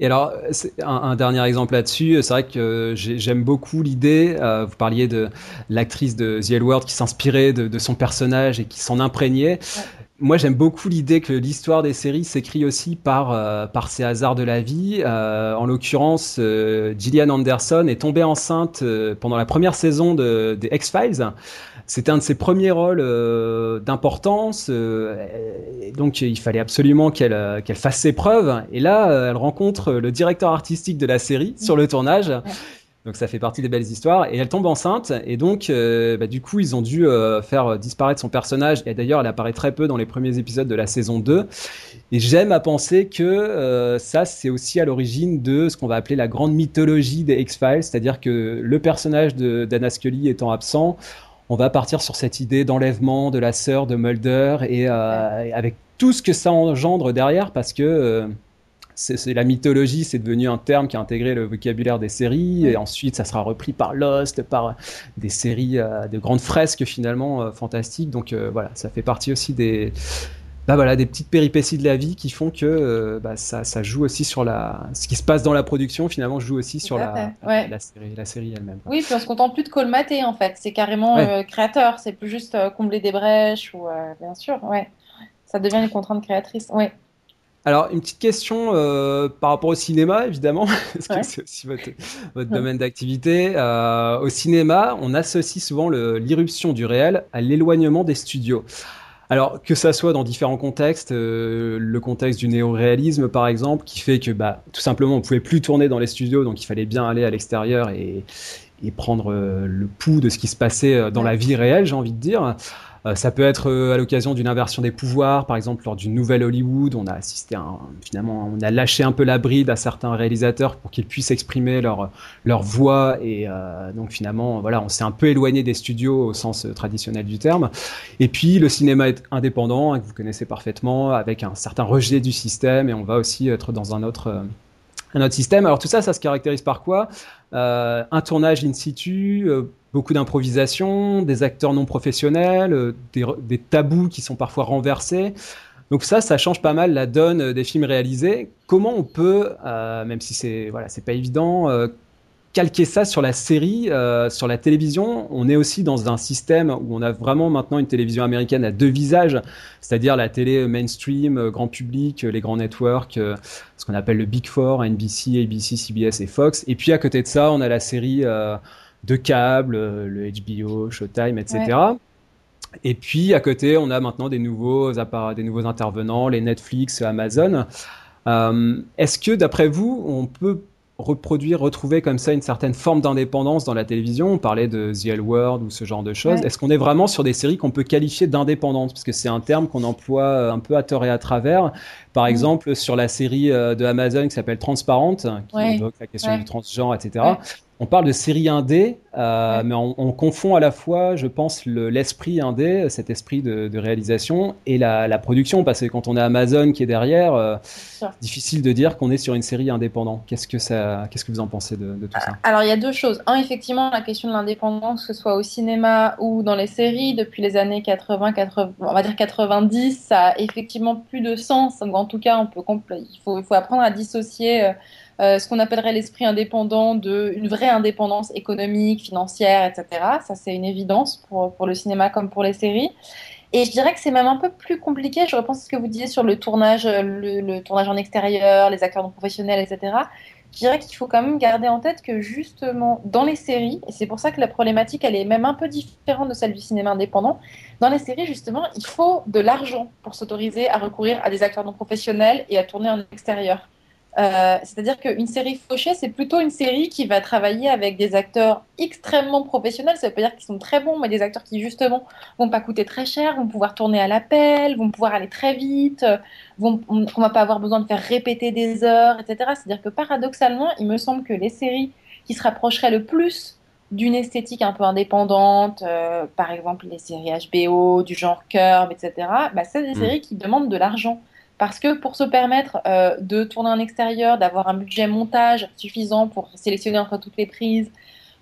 Et alors, un, un, dernier exemple là-dessus, c'est vrai que j'aime beaucoup l'idée, euh, vous parliez de l'actrice de The L World qui s'inspirait de, son personnage et qui s'en imprégnait moi, j'aime beaucoup l'idée que l'histoire des séries s'écrit aussi par, euh, par ces hasards de la vie. Euh, en l'occurrence, euh, Gillian Anderson est tombée enceinte pendant la première saison de, des X-Files. C'était un de ses premiers rôles d'importance. donc, il fallait absolument qu'elle qu'elle fasse ses preuves. Et là, elle rencontre le directeur artistique de la série sur le tournage. Donc ça fait partie des belles histoires. Et elle tombe enceinte. Et donc, euh, bah, du coup, ils ont dû euh, faire disparaître son personnage. Et d'ailleurs, elle apparaît très peu dans les premiers épisodes de la saison 2. Et j'aime à penser que euh, ça, c'est aussi à l'origine de ce qu'on va appeler la grande mythologie des X-Files. C'est-à-dire que le personnage de d'Anna Scully étant absent, on va partir sur cette idée d'enlèvement de la sœur de Mulder et avec tout ce que ça engendre derrière parce que c'est la mythologie, c'est devenu un terme qui a intégré le vocabulaire des séries, et ensuite ça sera repris par Lost, par des séries euh, de grandes fresques finalement euh, fantastiques. Donc euh, voilà, ça fait partie aussi des, bah voilà, des petites péripéties de la vie qui font que bah, ça, ça, joue aussi sur la, ce qui se passe dans la production finalement joue aussi sur la, la, série, la série elle-même. Oui, puis on se contente plus de colmater en fait, c'est carrément créateur, c'est plus juste combler des brèches ou bien sûr, ouais, ça devient une contrainte créatrice, ouais. Alors, une petite question euh, par rapport au cinéma, évidemment, parce que c'est aussi votre, domaine d'activité. Euh, au cinéma, on associe souvent l'irruption du réel à l'éloignement des studios. Alors, que ça soit dans différents contextes, euh, le contexte du néo-réalisme, par exemple, qui fait que, bah, tout simplement, on pouvait plus tourner dans les studios, donc il fallait bien aller à l'extérieur et, et, prendre le pouls de ce qui se passait dans la vie réelle, j'ai envie de dire. Euh, ça peut être euh, à l'occasion d'une inversion des pouvoirs, par exemple lors d'une nouvelle Hollywood, on a assisté à finalement, on a lâché un peu la bride à certains réalisateurs pour qu'ils puissent exprimer leur leur voix et euh, donc finalement voilà, on s'est un peu éloigné des studios au sens traditionnel du terme. Et puis le cinéma indépendant hein, que vous connaissez parfaitement, avec un certain rejet du système et on va aussi être dans un autre un autre système. Alors tout ça, ça se caractérise par quoi? euh, Un tournage in situ, euh, beaucoup d'improvisation, des acteurs non professionnels, euh, des, tabous qui sont parfois renversés. Donc ça, ça change pas mal la donne des films réalisés. Comment on peut, même si c'est voilà, c'est pas évident, calquer ça sur la série, euh, sur la télévision, on est aussi dans un système où on a vraiment maintenant une télévision américaine à deux visages, c'est-à-dire la télé mainstream, euh, grand public, euh, les grands networks, ce qu'on appelle le Big Four, NBC, ABC, CBS et Fox. Et puis à côté de ça, on a la série de câble, le HBO, Showtime, etc. Et puis à côté, on a maintenant des nouveaux, des nouveaux intervenants, les Netflix, Amazon. Est-ce que d'après vous, on peut reproduire, retrouver comme ça une certaine forme d'indépendance dans la télévision. On parlait de The L World ou ce genre de choses. Est-ce qu'on est vraiment sur des séries qu'on peut qualifier d'indépendantes? Parce que c'est un terme qu'on emploie euh, un peu à tort et à travers. Par mm. exemple, sur la série euh, de Amazon qui s'appelle Transparente, qui évoque la question du transgenre, etc on parle de série indé, euh, mais on, confond à la fois, je pense, l'esprit indé, cet esprit de, réalisation, et la, production, parce que quand on a Amazon qui est derrière, euh, difficile de dire qu'on est sur une série indépendante. Qu'est-ce que ça, qu'est-ce que vous en pensez de, tout ça? Alors il y a deux choses. Un, effectivement, la question de l'indépendance, que ce soit au cinéma ou dans les séries, depuis les années 80, 80 on va dire 90, ça a effectivement plus de sens. en tout cas, on peut, il faut, apprendre à dissocier. Euh, euh, ce qu'on appellerait l'esprit indépendant de une vraie indépendance économique, financière, etc. Ça, c'est une évidence pour, pour le cinéma comme pour les séries. Et je dirais que c'est même un peu plus compliqué. Je repense à ce que vous disiez sur le tournage, le, le tournage en extérieur, les acteurs non professionnels, etc. Je dirais qu'il faut quand même garder en tête que justement dans les séries, et c'est pour ça que la problématique elle est même un peu différente de celle du cinéma indépendant, dans les séries justement il faut de l'argent pour s'autoriser à recourir à des acteurs non professionnels et à tourner en extérieur. Euh, c'est-à-dire qu'une série fauchée, c'est plutôt une série qui va travailler avec des acteurs extrêmement professionnels. Ça veut pas dire qu'ils sont très bons, mais des acteurs qui justement vont pas coûter très cher, vont pouvoir tourner à l'appel, vont pouvoir aller très vite, vont, on, ne va pas avoir besoin de faire répéter des heures, etc. C'est-à-dire que paradoxalement, il me semble que les séries qui se rapprocheraient le plus d'une esthétique un peu indépendante, euh, par exemple les séries HBO, du genre Curb, etc., bah, c'est des mm. séries qui demandent de l'argent. Parce que pour se permettre euh, de tourner en extérieur, d'avoir un budget montage suffisant pour sélectionner entre toutes les prises,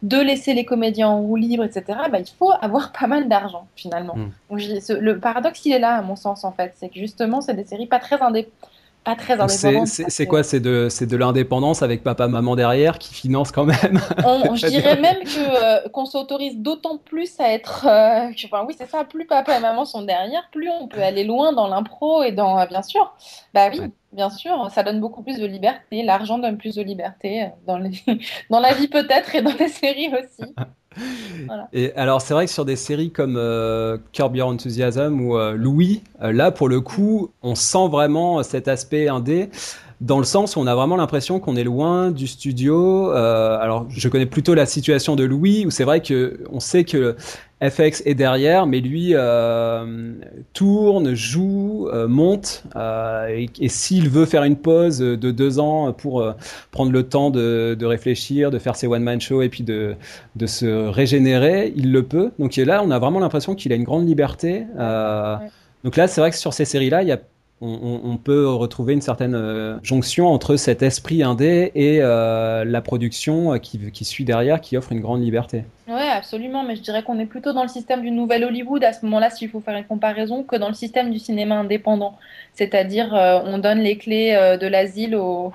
de laisser les comédiens en roue libre, etc., bah, il faut avoir pas mal d'argent finalement. Hmm. le paradoxe, il est là, à mon sens, en fait. C'est que justement, c'est des séries pas très indépendantes pas très C'est quoi? C'est de, de l'indépendance avec papa-maman derrière qui finance quand même? Je dirais même que, euh, qu'on s'autorise d'autant plus à être. Euh, enfin, oui, c'est ça, plus papa et maman sont derrière, plus on peut aller loin dans l'impro et dans. Euh, bien sûr. Bah oui. Bien sûr, ça donne beaucoup plus de liberté. L'argent donne plus de liberté dans, les... dans la vie peut-être et dans les séries aussi. Et alors, c'est vrai que sur des séries comme euh, Curb Your Enthusiasm ou euh, Louis, euh, là, pour le coup, on sent vraiment cet aspect indé dans le sens où on a vraiment l'impression qu'on est loin du studio. Euh, alors, je connais plutôt la situation de Louis, où c'est vrai que on sait que FX est derrière, mais lui euh, tourne, joue, euh, monte, et, et s'il veut faire une pause de deux ans pour prendre le temps de, de, réfléchir, de faire ses one-man shows et puis de, de se régénérer, il le peut. Donc là, on a vraiment l'impression qu'il a une grande liberté. Donc là, c'est vrai que sur ces séries-là, il y a on, peut retrouver une certaine euh, jonction entre cet esprit indé et euh, la production euh, qui, qui, suit derrière, qui offre une grande liberté. Oui, absolument, mais je dirais qu'on est plutôt dans le système du nouvel Hollywood à ce moment-là, s'il faut faire une comparaison, que dans le système du cinéma indépendant. C'est-à-dire, on donne les clés de l'asile aux,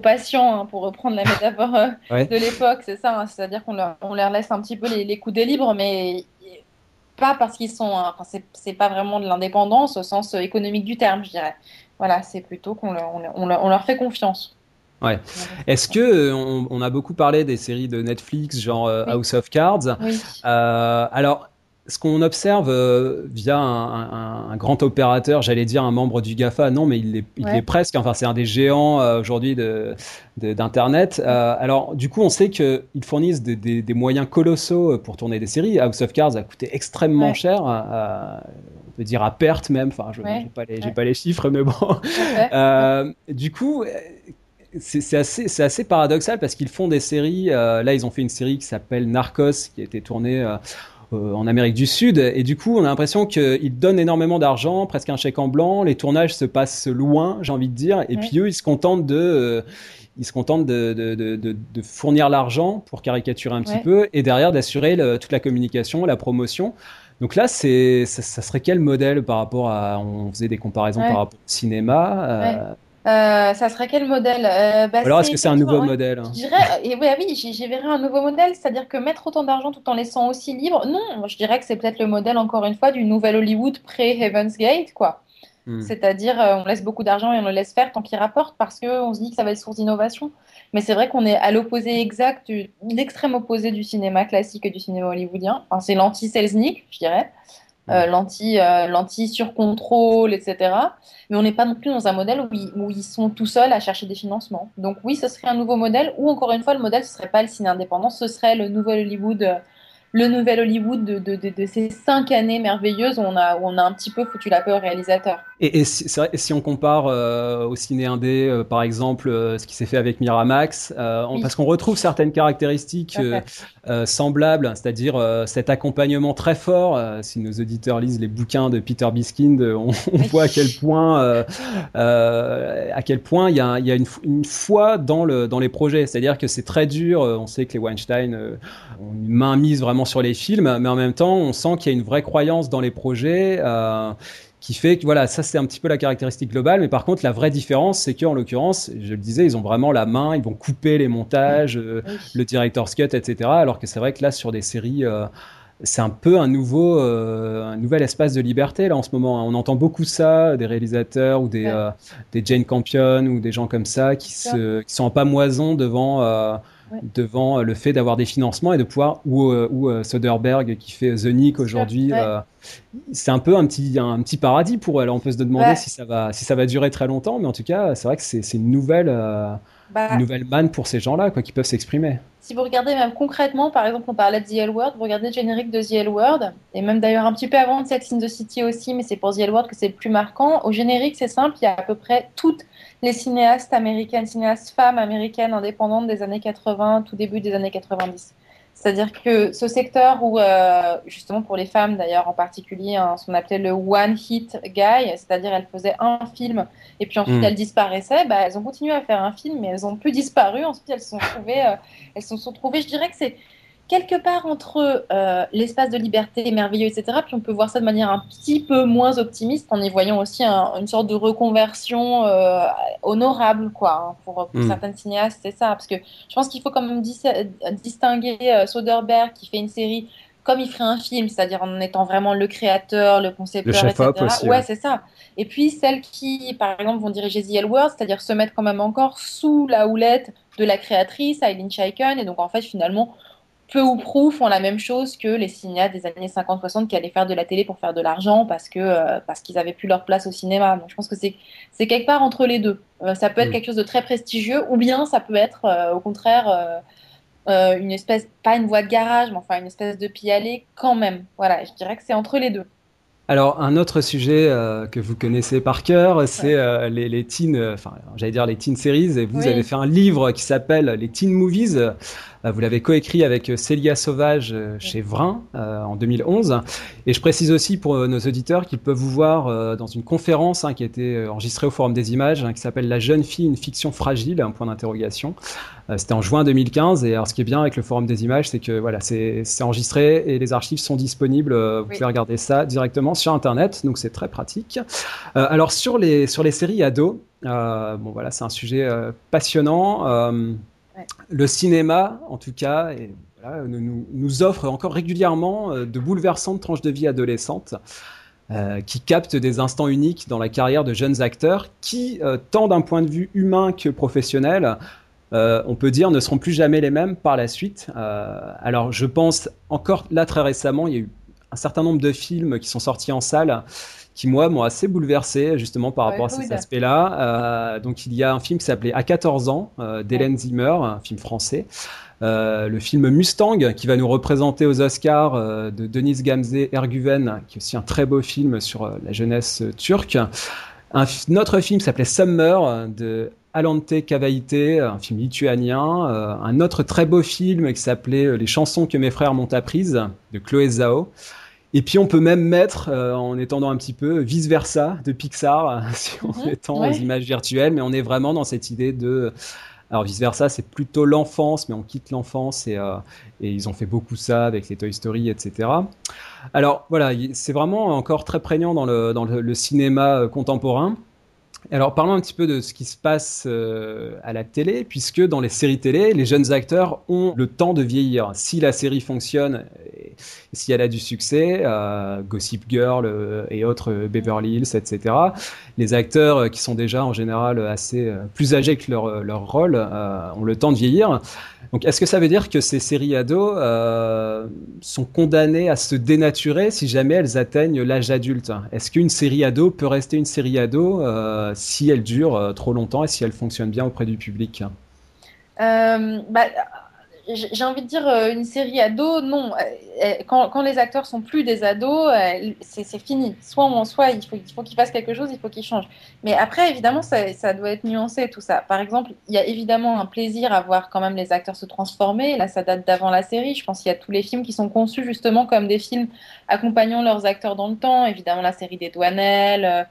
patients, hein, pour reprendre la métaphore de l'époque, c'est ça. Hein. C'est-à-dire qu'on leur, on leur laisse un petit peu les, les coups des libres, mais pas parce qu'ils sont. Enfin, c'est pas vraiment de l'indépendance au sens économique du terme, je dirais. Voilà, c'est plutôt qu'on leur, on leur, fait confiance. Ouais. Est-ce que euh, on, a beaucoup parlé des séries de Netflix, genre euh, House of Cards oui. euh, Alors, ce qu'on observe euh, via un, grand opérateur, j'allais dire un membre du GAFA, non, mais il est, il est presque, enfin c'est un des géants euh, aujourd'hui d'Internet. De, euh, alors du coup, on sait qu'ils fournissent des, des, moyens colossaux pour tourner des séries. House of Cards a coûté extrêmement cher, on peut dire à perte même, enfin je n'ai pas, les, pas les chiffres, mais bon. du coup c'est assez, assez, paradoxal parce qu'ils font des séries. là, ils ont fait une série qui s'appelle Narcos, qui a été tournée euh, en Amérique du Sud. Et du coup, on a l'impression qu'ils donnent énormément d'argent, presque un chèque en blanc. Les tournages se passent loin, j'ai envie de dire. Et puis eux, ils se contentent de euh, ils se contentent de, de, de, de fournir l'argent pour caricaturer un petit peu et derrière d'assurer toute la communication, la promotion. Donc là, c'est ça, serait quel modèle par rapport à on faisait des comparaisons par rapport au cinéma. Euh, Euh, ça serait quel modèle? Euh, bah, Alors, est-ce que c'est un nouveau ouais, modèle? je dirais, et oui, ah oui, j'y verrais un nouveau modèle, c'est-à-dire que mettre autant d'argent tout en laissant aussi libre, non, je dirais que c'est peut-être le modèle, encore une fois, du nouvel Hollywood pré-Heaven's Gate, quoi. Hmm. C'est-à-dire, euh, on laisse beaucoup d'argent et on le laisse faire tant qu'il rapporte parce qu'on se dit que ça va être source d'innovation. Mais c'est vrai qu'on est à l'opposé exact, du- l'extrême opposé du cinéma classique et du cinéma hollywoodien. Enfin, c'est l'anti-Selznick, je dirais, Euh, l'anti, euh, l'anti-surcontrôle, etc. Mais on n'est pas non plus dans un modèle où ils, où ils sont tout seuls à chercher des financements. Donc oui, ce serait un nouveau modèle, ou encore une fois, le modèle, ce serait pas le ciné indépendant, ce serait le nouvel Hollywood, euh, le nouvel Hollywood de, de, de, de ces cinq années merveilleuses où on a, où on a un petit peu foutu la paix au réalisateur. Et, et si, on compare euh, au ciné indé, euh, par exemple, euh, ce qui s'est fait avec Miramax, on- Oui, parce qu'on retrouve certaines caractéristiques semblables, c'est-à-dire cet accompagnement très fort. si nos auditeurs lisent les bouquins de Peter Biskind, on, voit à quel point, à quel point il y a, il y a une, foi dans, le, dans les projets. C'est-à-dire que c'est très dur. On sait que les Weinstein ont une main mise sur les films, mais en même temps, on sent qu'il y a une vraie croyance dans les projets. euh, qui fait que voilà, ça c'est un petit peu la caractéristique globale, mais par contre la vraie différence, c'est qu'en l'occurrence, je le disais, ils ont vraiment la main, ils vont couper les montages, euh, Oui. le director's cut, etc. Alors que c'est vrai que là sur des séries, euh, c'est un peu un nouveau, euh, un nouvel espace de liberté là en ce moment. hein. On entend beaucoup ça des réalisateurs ou des, Ouais. euh, des Jane Campion ou des gens comme ça qui se, qui sont en pamoison devant. euh, Ouais. devant le fait d'avoir des financements et de pouvoir ou, euh, ou euh, Soderbergh qui fait The Nick aujourd'hui Ouais. euh, c'est un peu un petit, un petit paradis pour elle. On peut se demander Ouais. si ça va, si ça va durer très longtemps, mais en tout cas, c'est vrai que c'est c'est une nouvelle, euh, Bah, une nouvelle manne pour ces gens-là, quoi, qui peuvent s'exprimer. Si vous regardez même concrètement, par exemple, on parlait de The L Word, vous regardez le générique de The L Word, et même d'ailleurs un petit peu avant de Sex in the City aussi, mais c'est pour The L Word que c'est le plus marquant. Au générique, c'est simple, il y a à peu près toutes les cinéastes américaines, cinéastes femmes américaines indépendantes des années 80, tout début des années 90. C'est-à-dire que ce secteur où, euh, justement pour les femmes d'ailleurs en particulier, hein, ce qu'on appelait le one hit guy, c'est-à-dire elles faisaient un film et puis ensuite Mm. elles disparaissaient, bah, elles ont continué à faire un film mais elles ont plus disparu. Ensuite elles se sont trouvées, euh, elles se sont trouvées, je dirais que c'est quelque part entre euh, l'espace de liberté merveilleux, etc. Puis on peut voir ça de manière un petit peu moins optimiste en y voyant aussi un- une sorte de reconversion euh, honorable, quoi, hein, pour, pour Mm. certaines cinéastes, c'est ça. Parce que je pense qu'il faut quand même dis- distinguer euh, Soderbergh qui fait une série comme il ferait un film, c'est-à-dire en étant vraiment le créateur, le Le concepteur, chef-op etc. aussi. Ouais, ouais. c'est ça. Et puis celles qui, par exemple, vont diriger The L Word, c'est-à-dire se mettre quand même encore sous la houlette de la créatrice, Eileen Chaiken, et donc en fait, finalement, peu ou prou font la même chose que les cinéastes des années 50-60 qui allaient faire de la télé pour faire de l'argent parce que euh, parce qu'ils avaient plus leur place au cinéma. Donc je pense que c'est c'est quelque part entre les deux. Euh, ça peut être Mm. quelque chose de très prestigieux ou bien ça peut être euh, au contraire une espèce, pas une voie de garage, mais enfin une espèce de pis-aller quand même. Voilà, je dirais que c'est entre les deux. Alors, un autre sujet euh, que vous connaissez par cœur, c'est euh, les, les teen, euh, enfin, j'allais dire les teen series, et vous Oui. avez fait un livre qui s'appelle Les Teen Movies. Euh, vous l'avez coécrit avec Célia Sauvage chez Vrin en 2011. Et je précise aussi pour nos auditeurs qu'ils peuvent vous voir dans une conférence hein, qui a été enregistrée au Forum des Images, hein, qui s'appelle La jeune fille, une fiction fragile, un point d'interrogation. Euh, C'était en juin 2015. Et alors, ce qui est bien avec le Forum des Images, c'est que voilà, c'est enregistré et les archives sont disponibles. Euh, Vous Oui. pouvez regarder ça directement sur Internet, donc c'est très pratique. Euh, alors sur les sur les séries ados, euh, bon voilà, c'est un sujet euh, passionnant. Ouais. Le cinéma, en tout cas, et, voilà, nous, offre encore régulièrement de bouleversantes tranches de vie adolescentes. euh, qui captent des instants uniques dans la carrière de jeunes acteurs qui, euh, tant d'un point de vue humain que professionnel, euh, on peut dire ne seront plus jamais les mêmes par la suite. Euh, alors je pense encore là très récemment, il y a eu un certain nombre de films qui sont sortis en salle qui moi m'ont assez bouleversé justement par rapport à cet aspect-là. Euh, donc il y a un film qui s'appelait À 14 ans d'Hélène Zimmer, un film français. Euh, le film Mustang qui va nous représenter aux Oscars euh, de Denise Gamze Erguven, qui est aussi un très beau film sur euh, la jeunesse turque. Un, f- autre film s'appelait Summer de Alante Kavaïté, un film lituanien. Euh, un autre très beau film qui s'appelait euh, Les chansons que mes frères m'ont apprises de Chloé Zhao. Et puis on peut même mettre, euh, en étendant un petit peu, vice versa de Pixar, si on étend ouais. aux images virtuelles, mais on est vraiment dans cette idée de alors vice versa, c'est plutôt l'enfance, mais on quitte l'enfance et, euh, et ils ont fait beaucoup ça avec les Toy Story, etc. Alors voilà, c'est vraiment encore très prégnant dans le, dans le, le cinéma contemporain. Alors parlons un petit peu de ce qui se passe euh, à la télé, puisque dans les séries télé, les jeunes acteurs ont le temps de vieillir. Si la série fonctionne, et, si elle a du succès, euh, Gossip Girl euh, et autres Beverly Hills, etc., les acteurs qui sont déjà en général assez plus âgés que leur, leur rôle ont le temps de vieillir. Donc est-ce que ça veut dire que ces séries ados sont condamnées à se dénaturer si jamais elles atteignent l'âge adulte? Est-ce qu'une série ado peut rester une série ado si elle dure euh, trop longtemps et si elle fonctionne bien auprès du public? Euh, bah, j'ai envie de dire euh, une série ado, non. Quand, quand, les acteurs sont plus des ados, c'est fini. Soit en soit il faut qu'il faut qu'ils fassent quelque chose, il faut qu'ils changent. Mais après, évidemment, ça, ça, doit être nuancé tout ça. Par exemple, il y a évidemment un plaisir à voir quand même les acteurs se transformer. Là, ça date d'avant la série. Je pense qu'il y a tous les films qui sont conçus justement comme des films accompagnant leurs acteurs dans le temps. Évidemment, la série des Douanelles, euh,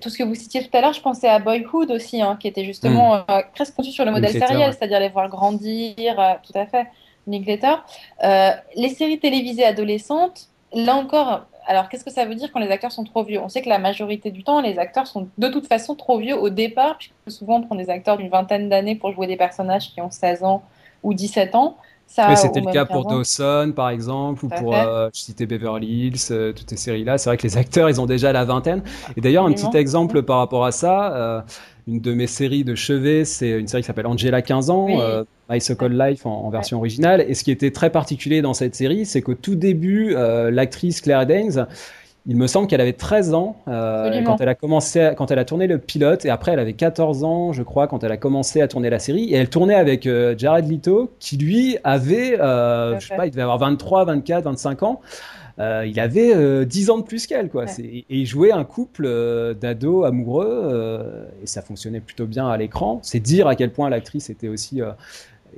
tout ce que vous citiez tout à l'heure, je pensais à Boyhood aussi, hein, qui était justement mm. euh, presque conçu sur le modèle sériel, c'est-à-dire les voir grandir, euh, tout à fait, Nick les séries télévisées adolescentes, là encore, alors qu'est-ce que ça veut dire quand les acteurs sont trop vieux? On sait que la majorité du temps, les acteurs sont de toute façon trop vieux au départ, puisque souvent on prend des acteurs d'une vingtaine d'années pour jouer des personnages qui ont 16 ans ou 17 ans c'était le cas pour Dawson, par exemple, ou pour, euh, je citais Beverly Hills, euh, toutes ces séries-là. C'est vrai que les acteurs, ils ont déjà la vingtaine. Et d'ailleurs, un petit exemple par rapport à ça, euh, une de mes séries de chevet, c'est une série qui s'appelle Angela 15 ans, My So-Called Life en, version originale. Et ce qui était très particulier dans cette série, c'est qu'au tout début, l'actrice Claire Danes, il me semble qu'elle avait 13 ans euh, quand elle a commencé, quand elle a tourné le pilote, et après elle avait 14 ans, je crois, quand elle a commencé à tourner la série, et elle tournait avec euh, Jared Leto, qui lui avait, euh, je sais pas, il devait avoir 23, 24, 25 ans. il avait 10 ans de plus qu'elle, quoi. Et il jouait un couple d'ados amoureux, et ça fonctionnait plutôt bien à l'écran. C'est dire à quel point l'actrice était aussi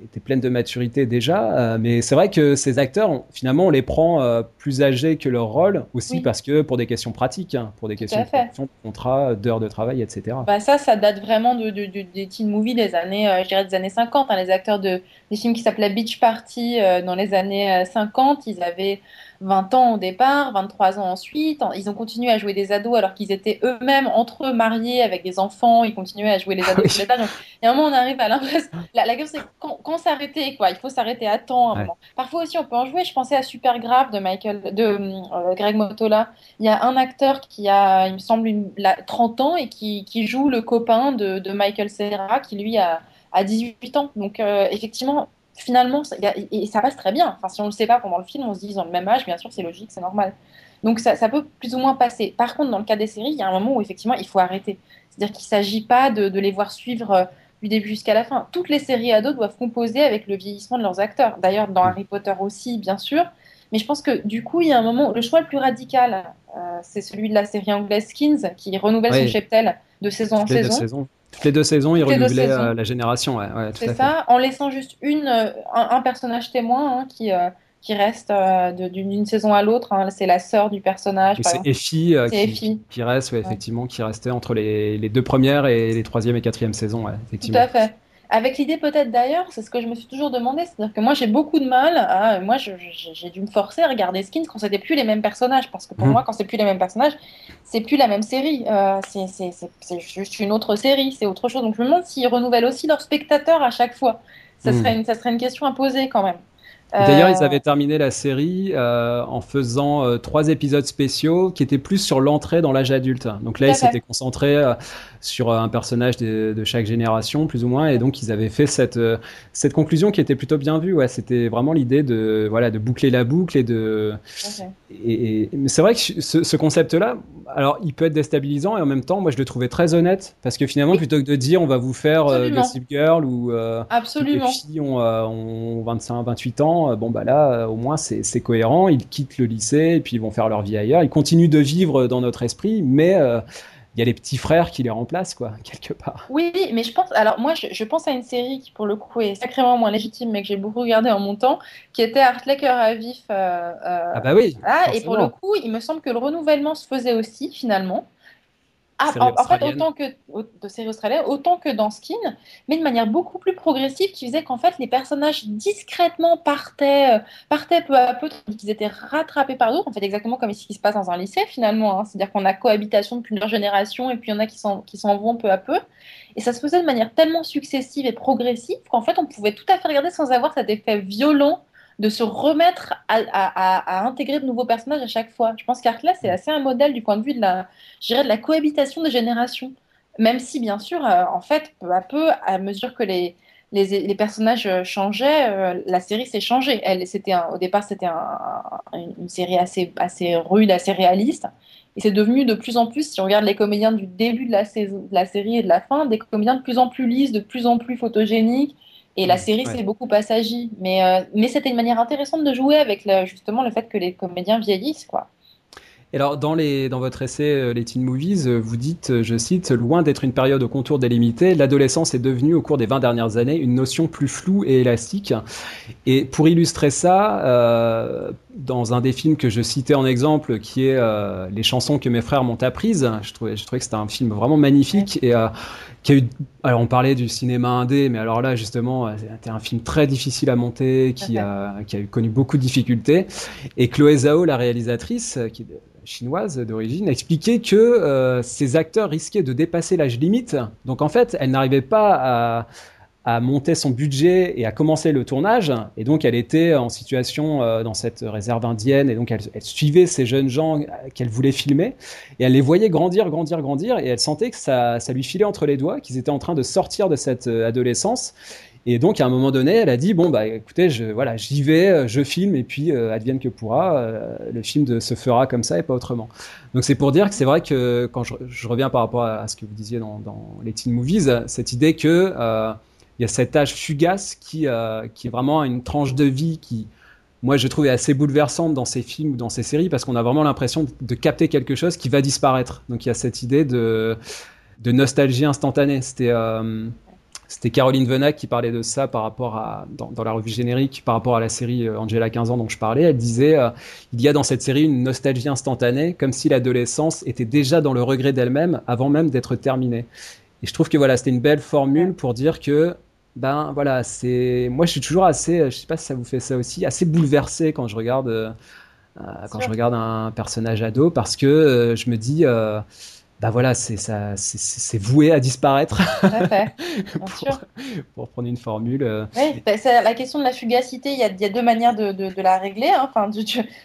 était pleine de maturité déjà, euh, mais c'est vrai que ces acteurs, finalement, on les prend euh, plus âgés que leur rôle, aussi parce que pour des questions pratiques, hein, pour des questions de contrat, d'heures de travail, etc. Bah ça, ça date vraiment de, des teen movies des années, euh, je dirais des années 50. Hein, les acteurs de, des films qui s'appelaient Beach Party dans les années 50, ils avaient 20 ans au départ, 23 ans ensuite. Ils ont continué à jouer des ados alors qu'ils étaient eux-mêmes entre eux mariés avec des enfants. Ils continuaient à jouer les ados. il y a un moment, on arrive à l'impression. La, la c'est quand, s'arrêter, quoi? Il faut s'arrêter à temps. Parfois aussi, on peut en jouer. Je pensais à Super Grave de Michael, de euh, Greg Motola. Il y a un acteur qui a, il me semble, une, 30 ans et qui, qui, joue le copain de, de Michael Serra qui lui a, a 18 ans. Donc, euh, effectivement, finalement, ça, et ça passe très bien. Enfin, si on ne le sait pas pendant le film, on se dit ils ont le même âge, bien sûr, c'est logique, c'est normal. Donc ça, peut plus ou moins passer. Par contre, dans le cas des séries, il y a un moment où effectivement il faut arrêter. C'est-à-dire qu'il ne s'agit pas de, de, les voir suivre euh, du début jusqu'à la fin. Toutes les séries ados doivent composer avec le vieillissement de leurs acteurs. D'ailleurs, dans Harry Potter aussi, bien sûr. Mais je pense que du coup, il y a un moment, le choix le plus radical, euh, c'est celui de la série anglaise Skins, qui renouvelle son cheptel de saison en saison. Toutes les deux saisons, ils renouvelaient euh, la génération. Ouais, c'est ça, en laissant juste une, euh, un, personnage témoin hein, qui, euh, qui reste d'une saison à l'autre. Hein. c'est la sœur du personnage. C'est Effie, qui, qui, reste, effectivement, qui restait entre les, les, deux premières et les troisième et quatrième saisons. effectivement. Tout à fait. Avec l'idée peut-être d'ailleurs, c'est ce que je me suis toujours demandé, c'est-à-dire que moi j'ai beaucoup de mal, à, moi j'ai dû me forcer à regarder Skins quand c'était plus les mêmes personnages, parce que pour mhm. moi quand c'est plus les mêmes personnages, c'est plus la même série, euh, c'est juste une autre série, c'est autre chose. Donc je me demande s'ils renouvellent aussi leurs spectateurs à chaque fois. Ça, mhm. serait une, ça serait une question à poser quand même. D'ailleurs, ils euh, avaient terminé la série euh, en faisant euh, trois épisodes spéciaux qui étaient plus sur l'entrée dans l'âge adulte. Donc là, ils s'étaient concentrés sur un personnage de, chaque génération, plus ou moins, et donc ils avaient fait cette cette conclusion qui était plutôt bien vue. Ouais, c'était vraiment l'idée de voilà de boucler la boucle et de. Et, c'est vrai que ce, concept-là, alors il peut être déstabilisant et en même temps, moi je le trouvais très honnête parce que finalement, plutôt que de dire on va vous faire Gossip Girl ou Absolument. les filles ont, ont 25, 28 ans euh, bon bah là, euh, au moins c'est cohérent. Ils quittent le lycée et puis ils vont faire leur vie ailleurs. Ils continuent de vivre dans notre esprit, mais euh, il y a les petits frères qui les remplacent, quoi, quelque part. Oui, mais je pense, alors moi, je, pense à une série qui, pour le coup, est sacrément moins légitime, mais que j'ai beaucoup regardé en mon temps, qui était Heartlaker à vif. ah bah oui. et pour le coup, il me semble que le renouvellement se faisait aussi, finalement. Ah, en, fait, autant que de séries australiennes, autant que dans Skin, mais de manière beaucoup plus progressive, qui faisait qu'en fait les personnages discrètement partaient, euh, partaient peu à peu, qu'ils étaient rattrapés par d'autres. En fait, exactement comme ce qui se passe dans un lycée finalement. Hein. C'est-à-dire qu'on a cohabitation de plusieurs générations et puis il y en a qui s'en qui s'en vont peu à peu. Et ça se faisait de manière tellement successive et progressive qu'en fait on pouvait tout à fait regarder sans avoir cet effet violent de se remettre à, intégrer de nouveaux personnages à chaque fois. Je pense qu'Arclès c'est assez un modèle du point de vue de la, de la cohabitation des générations. Même si, bien sûr, euh, en fait, peu à peu, à mesure que les, les, personnages changeaient, euh, la série s'est changée. Elle, c'était au départ, c'était une série assez, assez rude, assez réaliste. Et c'est devenu de plus en plus, si on regarde les comédiens du début de la, saison, de la série et de la fin, des comédiens de plus en plus lisses, de plus en plus photogéniques, et la série, c'est beaucoup passagie. Mais, euh, mais c'était une manière intéressante de jouer avec justement le fait que les comédiens vieillissent, quoi. alors, dans, les, dans votre essai euh, Les Teen Movies, euh, vous dites, je cite, Loin d'être une période au contour délimité, l'adolescence est devenue, au cours des 20 dernières années, une notion plus floue et élastique. Et pour illustrer ça, dans un des films que je citais en exemple, qui est Les chansons que mes frères m'ont apprises, je trouvais, je trouvais que c'était un film vraiment magnifique. Et alors on parlait du cinéma indé, mais alors là justement, c'était un film très difficile à monter, qui a, qui a connu beaucoup de difficultés. Et Chloé Zhao, la réalisatrice, qui est chinoise d'origine, expliquait que euh, ces acteurs risquaient de dépasser l'âge limite. Donc en fait, elle n'arrivait pas à à monter son budget et à commencer le tournage. Et donc, elle était en situation euh, dans cette réserve indienne. Et donc, elle, suivait ces jeunes gens qu'elle voulait filmer. Et elle les voyait grandir, grandir, grandir. Et elle sentait que ça, ça lui filait entre les doigts, qu'ils étaient en train de sortir de cette euh, adolescence. Et donc, à un moment donné, elle a dit bon bah écoutez, je, voilà, j'y vais, euh, je filme, et puis advienne que pourra, le film se fera comme ça et pas autrement. Donc c'est pour dire que c'est vrai que quand je, reviens par rapport à, ce que vous disiez dans, dans les teen movies, cette idée que il y a cet âge fugace qui, euh, qui est vraiment une tranche de vie qui, moi, je trouve assez bouleversante dans ces films ou dans ces séries parce qu'on a vraiment l'impression de, capter quelque chose qui va disparaître. Donc il y a cette idée de, de nostalgie instantanée. C'était euh, c'était Caroline Venac qui parlait de ça par rapport à dans, dans, la revue générique par rapport à la série euh, Angela 15 ans dont je parlais. Elle disait il y a dans cette série une nostalgie instantanée, comme si l'adolescence était déjà dans le regret d'elle-même avant même d'être terminée. Et je trouve que voilà, c'était une belle formule pour dire que ben voilà, c'est moi je suis toujours assez, je sais pas si ça vous fait ça aussi, assez bouleversé quand je regarde euh, quand je regarde un personnage ado parce que euh, je me dis euh, bah voilà, c'est ça, c'est voué à disparaître. pour, pour, prendre une formule. Euh. Oui, bah, la question de la fugacité, il y a, il y a deux manières de, de, la régler. Hein. Enfin,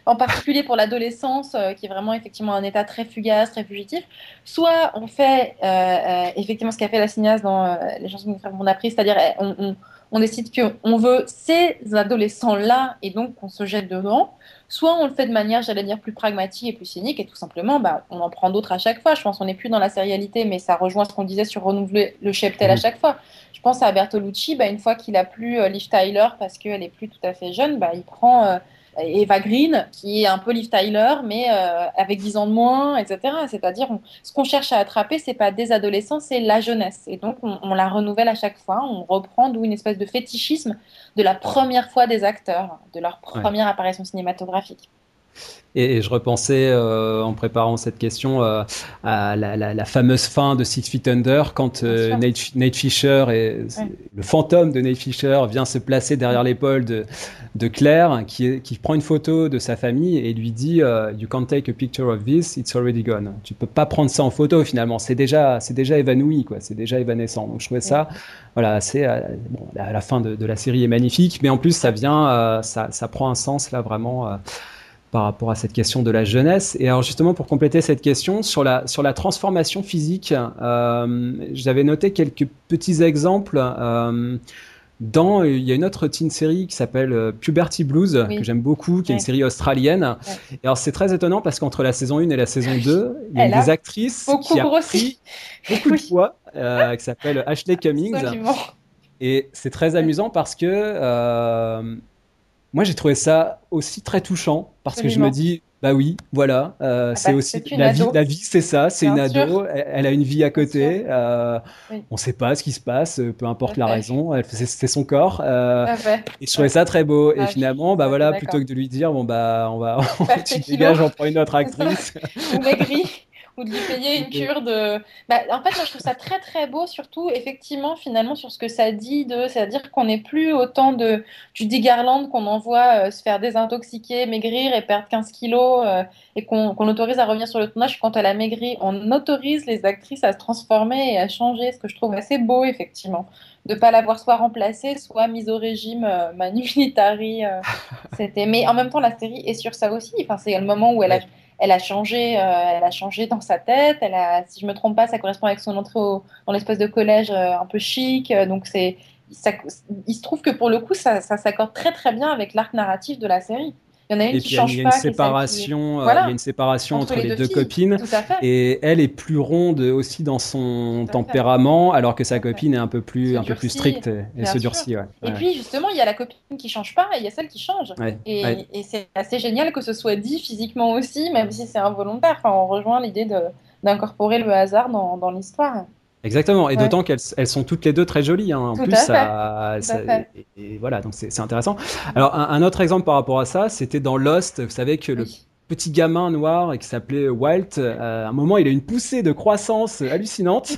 en particulier pour l'adolescence, euh, qui est vraiment effectivement un état très fugace, très fugitif. Soit on fait euh, effectivement ce qu'a fait la cinéaste dans les chansons qu'on a pris, c'est-à-dire eh, on, on, on décide qu'on veut ces adolescents-là et donc on se jette dedans. Soit on le fait de manière, j'allais dire, plus pragmatique et plus cynique, et tout simplement, bah, on en prend d'autres à chaque fois. Je pense qu'on n'est plus dans la sérialité, mais ça rejoint ce qu'on disait sur renouveler le cheptel à chaque fois. Je pense à Bertolucci, bah, une fois qu'il a plus euh, Liv Tyler parce qu'elle est plus tout à fait jeune, bah, il prend euh, Eva Green, qui est un peu Liv Tyler, mais euh, avec 10 ans de moins, etc. C'est-à-dire, ce qu'on cherche à attraper, c'est pas des adolescents, c'est la jeunesse. Et donc, on, la renouvelle à chaque fois. On reprend d'où une espèce de fétichisme de la première fois des acteurs, de leur première apparition cinématographique. Et, je repensais euh, en préparant cette question euh, à la, fameuse fin de Six Feet Under quand euh, Nate, Fisher et le fantôme de Nate Fisher vient se placer derrière l'épaule de, de, Claire qui, qui, prend une photo de sa famille et lui dit You can't take a picture of this, it's already gone. Tu peux pas prendre ça en photo finalement, c'est déjà c'est déjà évanoui quoi, c'est déjà évanescent. Donc je trouvais ça voilà bon, la, fin de, de, la série est magnifique, mais en plus ça vient ça, ça prend un sens là vraiment par rapport à cette question de la jeunesse. Et alors justement pour compléter cette question sur la sur la transformation physique, euh, j'avais noté quelques petits exemples. Euh, dans, il y a une autre teen série qui s'appelle euh, Puberty Blues, que j'aime beaucoup, qui est une série australienne. Et alors, c'est très étonnant parce qu'entre la saison 1 et la saison 2, il y a des actrices qui a pris beaucoup de poids, euh, qui s'appelle Ashley Cummings. Et c'est très amusant parce que moi, j'ai trouvé ça aussi très touchant parce que je me dis, bah oui, voilà, euh, ah c'est bah, aussi la vie, la vie, c'est ça, c'est une ado, elle, a une vie à côté, euh, on sait pas ce qui se passe, peu importe la raison, c'est son corps. Euh, et je trouvais ça très beau. et finalement, bah voilà, plutôt que de lui dire, bon bah on va, tu dégages, on prend une autre actrice. ou maigri, ou de lui payer une cure de. Bah, en fait, moi, je trouve ça très très beau, surtout effectivement, finalement, sur ce que ça dit de, c'est-à-dire qu'on n'est plus autant de Judy Garland qu'on envoie euh, se faire désintoxiquer, maigrir et perdre 15 kilos euh, et qu'on autorise à revenir sur le tournage quand elle a maigri. On autorise les actrices à se transformer et à changer, ce que je trouve assez beau, effectivement de pas l'avoir soit remplacée, soit mise au régime euh, Manu Militari. Euh, c'était. Mais en même temps, la série est sur ça aussi. Enfin, c'est le moment où elle a, elle a changé, euh, elle a changé dans sa tête. Elle a, si je me trompe pas, ça correspond avec son entrée dans l'espèce de collège un peu chic. donc c'est, il se trouve que pour le coup, ça, ça s'accorde très très bien avec l'arc narratif de la série. Il y en a une qui change pas. Il y a une séparation, euh, il y a une séparation entre, les, deux, copines. Et elle est plus ronde aussi dans son tempérament, alors que sa copine est un peu plus, un peu plus stricte et, se durcit. Et puis justement, il y a la copine qui change pas et il y a celle qui change. Et, c'est assez génial que ce soit dit physiquement aussi, même si c'est involontaire. Enfin, on rejoint l'idée d'incorporer le hasard dans, dans l'histoire. Exactement, et d'autant qu'elles elles sont toutes les deux très jolies. Hein. En plus, ça, et, voilà, donc c'est intéressant. Alors, un, autre exemple par rapport à ça, c'était dans Lost. Vous savez que le petit gamin noir qui s'appelait Walt, euh, à un moment, il a une poussée de croissance hallucinante.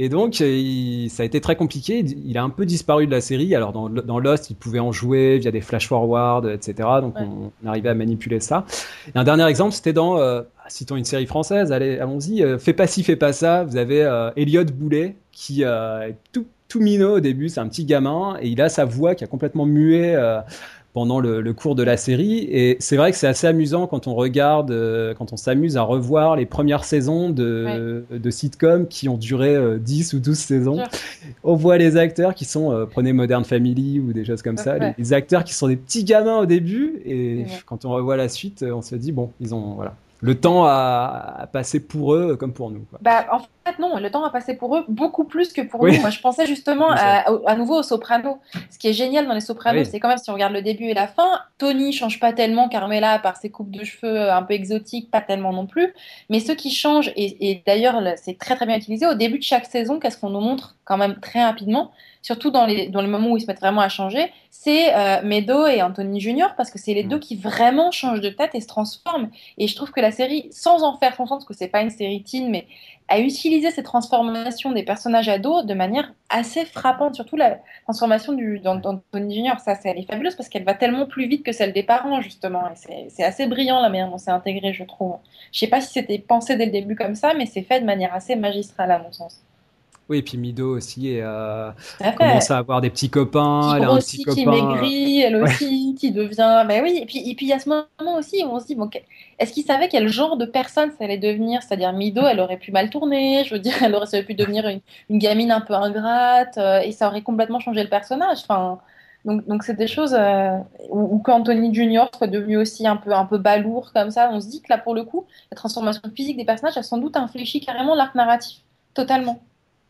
Et donc, ça a été très compliqué. Il a un peu disparu de la série. Alors, dans, dans Lost, il pouvait en jouer via des flash-forward, etc. Donc, on, arrivait à manipuler ça. Et un dernier exemple, c'était dans, euh, citons une série française, allez, allons-y, euh, Fais pas ci, fais pas ça. Vous avez euh, Elliot Boulet, qui est tout, tout minot au début, c'est un petit gamin, et il a sa voix qui a complètement mué pendant le, cours de la série. Et c'est vrai que c'est assez amusant quand on regarde, euh, quand on s'amuse à revoir les premières saisons de, de sitcoms qui ont duré 10 euh, ou 12 saisons. On voit les acteurs qui sont, euh, prenez Modern Family ou des choses comme ça, les, acteurs qui sont des petits gamins au début. Et quand on revoit la suite, on se dit, bon, ils ont, voilà, le temps a, passé pour eux comme pour nous. Bah, en fait, non, le temps a passé pour eux beaucoup plus que pour nous. Moi, je pensais justement à, nouveau aux Sopranos. Ce qui est génial dans les Sopranos, c'est quand même, si on regarde le début et la fin, Tony change pas tellement, Carmela, par ses coupes de cheveux un peu exotiques, pas tellement non plus. Mais ce qui change, et, d'ailleurs, c'est très très bien utilisé, au début de chaque saison, qu'est-ce qu'on nous montre? Quand même très rapidement surtout dans les, dans les moments où ils se mettent vraiment à changer, c'est euh, Meadow et Anthony Junior, parce que c'est les mm. deux qui vraiment changent de tête et se transforment. Et je trouve que la série, sans en faire conscience que c'est pas une série teen, mais a utilisé ces transformations des personnages ados de manière assez frappante, surtout la transformation d'Anthony Junior. Ça, elle est fabuleuse parce qu'elle va tellement plus vite que celle des parents, justement. C'est assez brillant la manière dont c'est intégré, je trouve. Je sais pas si c'était pensé dès le début comme ça, mais c'est fait de manière assez magistrale, à mon sens. Oui, et puis Mido aussi et, euh, commence à avoir des petits copains. elle a un petit copain. qui maigrit, elle aussi, qui devient. Mais oui, et puis et puis il y a ce moment aussi où on se dit bon, est-ce qu'il savait quel genre de personne ça allait devenir? C'est-à-dire Mido, elle aurait pu mal tourner. Je veux dire, elle aurait, pu devenir une, une, gamine un peu ingrate euh, et ça aurait complètement changé le personnage. Enfin. Donc, donc c'est des choses euh, où, quand Anthony Junior soit devenu aussi un peu un peu balourd comme ça, on se dit que là pour le coup, la transformation physique des personnages a sans doute infléchi carrément l'arc narratif, totalement.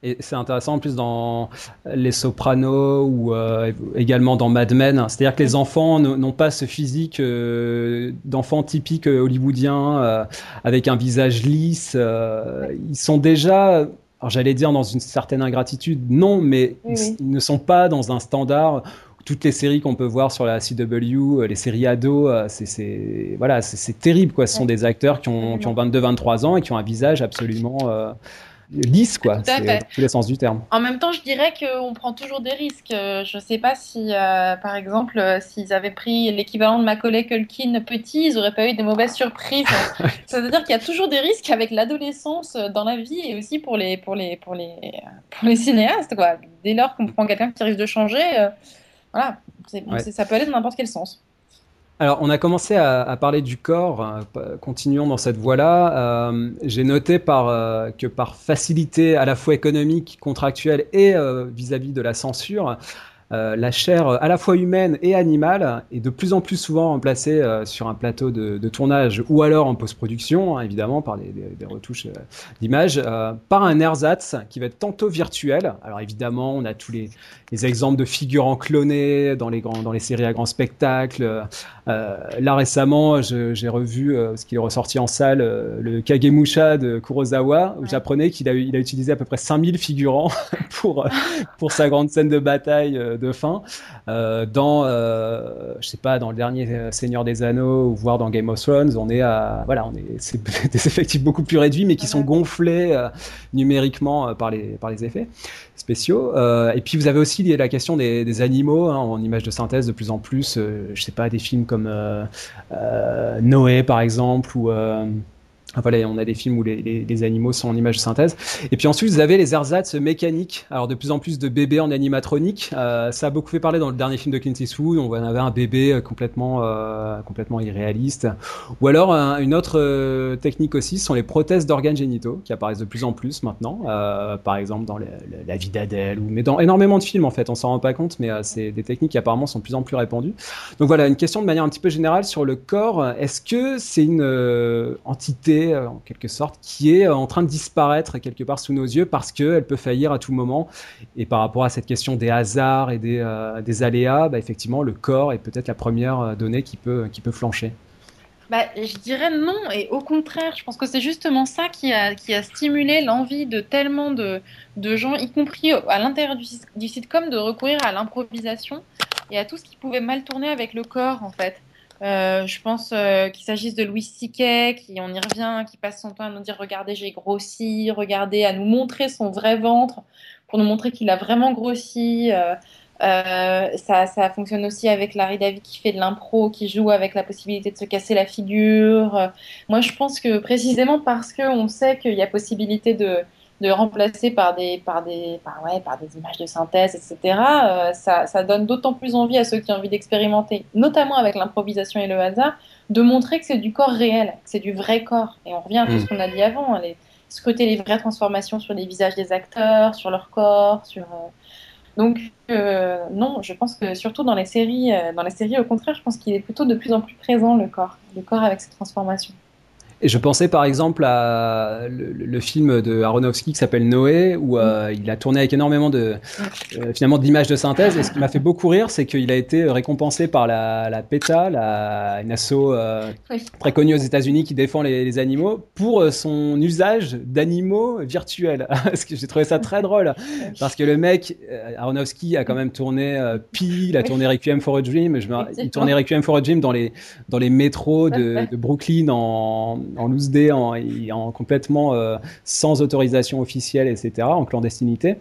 Et c'est intéressant en plus dans Les Sopranos ou euh, également dans Mad Men. C'est-à-dire que les enfants n'ont pas ce physique euh, d'enfants typiques euh, hollywoodiens avec un visage lisse. ils sont déjà, alors j'allais dire dans une certaine ingratitude, non, mais ils, ne sont pas dans un standard toutes les séries qu'on peut voir sur la CW, les séries ados, c'est voilà, c'est terrible quoi. Ce sont des acteurs qui ont, qui ont 22-23 ans et qui ont un visage absolument lisse, quoi. Tout dans tous les sens du terme. En même temps, je dirais qu'on prend toujours des risques. Je ne sais pas si, euh, par exemple, euh, s'ils avaient pris l'équivalent de Macaulay Culkin petit, ils n'auraient pas eu des mauvaises surprises. C'est-à-dire qu'il y a toujours des risques avec l'adolescence euh, dans la vie et aussi pour les, pour les, pour les, pour les cinéastes, quoi. Dès lors qu'on prend quelqu'un qui risque de changer, voilà, ça peut aller dans n'importe quel sens. Alors, on a commencé à, parler du corps. Euh, continuons dans cette voie-là. Euh, j'ai noté par, euh, que par facilité à la fois économique, contractuelle et vis-à-vis de la censure, euh, la chair à la fois humaine et animale est de plus en plus souvent remplacée euh, sur un plateau de, tournage ou alors en post-production, hein, évidemment, par des, retouches euh, d'image, par un ersatz qui va être tantôt virtuel. Alors évidemment, on a tous les, exemples de figurants clonés dans les, grands, dans les séries à grand spectacle, là récemment, j'ai revu ce qu'il est ressorti en salle, le Kagemusha de Kurosawa, où j'apprenais qu'il a, il a utilisé à peu près 5000 figurants pour pour sa grande scène de bataille de fin. dans, je sais pas, dans le dernier Seigneur des Anneaux ou voire dans Game of Thrones, on est à voilà, on est des effectifs beaucoup plus réduits, mais qui sont gonflés numériquement par les par les effets Euh, et puis vous avez aussi la question des, animaux hein, en images de synthèse de plus en plus. Euh, je sais pas, des films comme euh, Noé par exemple ou voilà, on a des films où les, animaux sont en image synthèse. Et puis ensuite, vous avez les ersatz mécaniques. Alors de plus en plus de bébés en animatronique. Euh, ça a beaucoup fait parler dans le dernier film de Clint Eastwood. On avait un bébé euh, complètement, euh, complètement irréaliste. Ou alors une autre technique aussi, ce sont les prothèses d'organes génitaux qui apparaissent de plus en plus maintenant. par exemple dans La vie d'Adèle, mais dans énormément de films en fait. On s'en rend pas compte, mais c'est des techniques qui apparemment sont de plus en plus répandues. Donc voilà, une question de manière un petit peu générale sur le corps. Est-ce que c'est une entité euh, en quelque sorte, qui est euh, en train de disparaître quelque part sous nos yeux parce qu'elle peut faillir à tout moment. Et par rapport à cette question des hasards et des, euh, aléas, bah, effectivement, le corps est peut-être la première donnée qui peut, qui peut flancher. Bah, je dirais non, et au contraire, je pense que c'est justement ça qui a, qui a stimulé l'envie de tellement de, de, gens, y compris à l'intérieur du, du sitcom, de recourir à l'improvisation et à tout ce qui pouvait mal tourner avec le corps, en fait. Euh, je pense euh, qu'il s'agisse de Louis Siquet, qui on y revient, qui passe son temps à nous dire regardez j'ai grossi, regardez à nous montrer son vrai ventre pour nous montrer qu'il a vraiment grossi. Euh, ça, ça, fonctionne aussi avec Larry David qui fait de l'impro, qui joue avec la possibilité de se casser la figure. moi je pense que précisément parce qu'on sait qu'il y a possibilité de de remplacer par des, par des, par, ouais, par des images de synthèse, etc., euh, ça, ça, donne d'autant plus envie à ceux qui ont envie d'expérimenter, notamment avec l'improvisation et le hasard, de montrer que c'est du corps réel, que c'est du vrai corps. Et on revient à tout ce mm. qu'on a dit avant, hein, les, scruter les vraies transformations sur les visages des acteurs, sur leur corps, sur... Euh, donc euh, non, je pense que surtout dans les séries, dans les séries au contraire, je pense qu'il est plutôt de plus en plus présent le corps, le corps avec ses transformations. Et je pensais par exemple à le, film de Aronofsky qui s'appelle Noé, où euh, il a tourné avec énormément de euh, finalement d'images de synthèse. Et ce qui m'a fait beaucoup rire, c'est qu'il a été récompensé par la, la PETA, la, une asso euh, très connue aux États-Unis qui défend les, les animaux, pour son usage d'animaux virtuels. parce que j'ai trouvé ça très drôle, parce que le mec Aronofsky a quand même tourné Pi, il a tourné Requiem for a Dream. Je il tournait Requiem for a Dream dans les dans les métros de, de Brooklyn en en loose day, en, en complètement euh, sans autorisation officielle, etc., en clandestinité.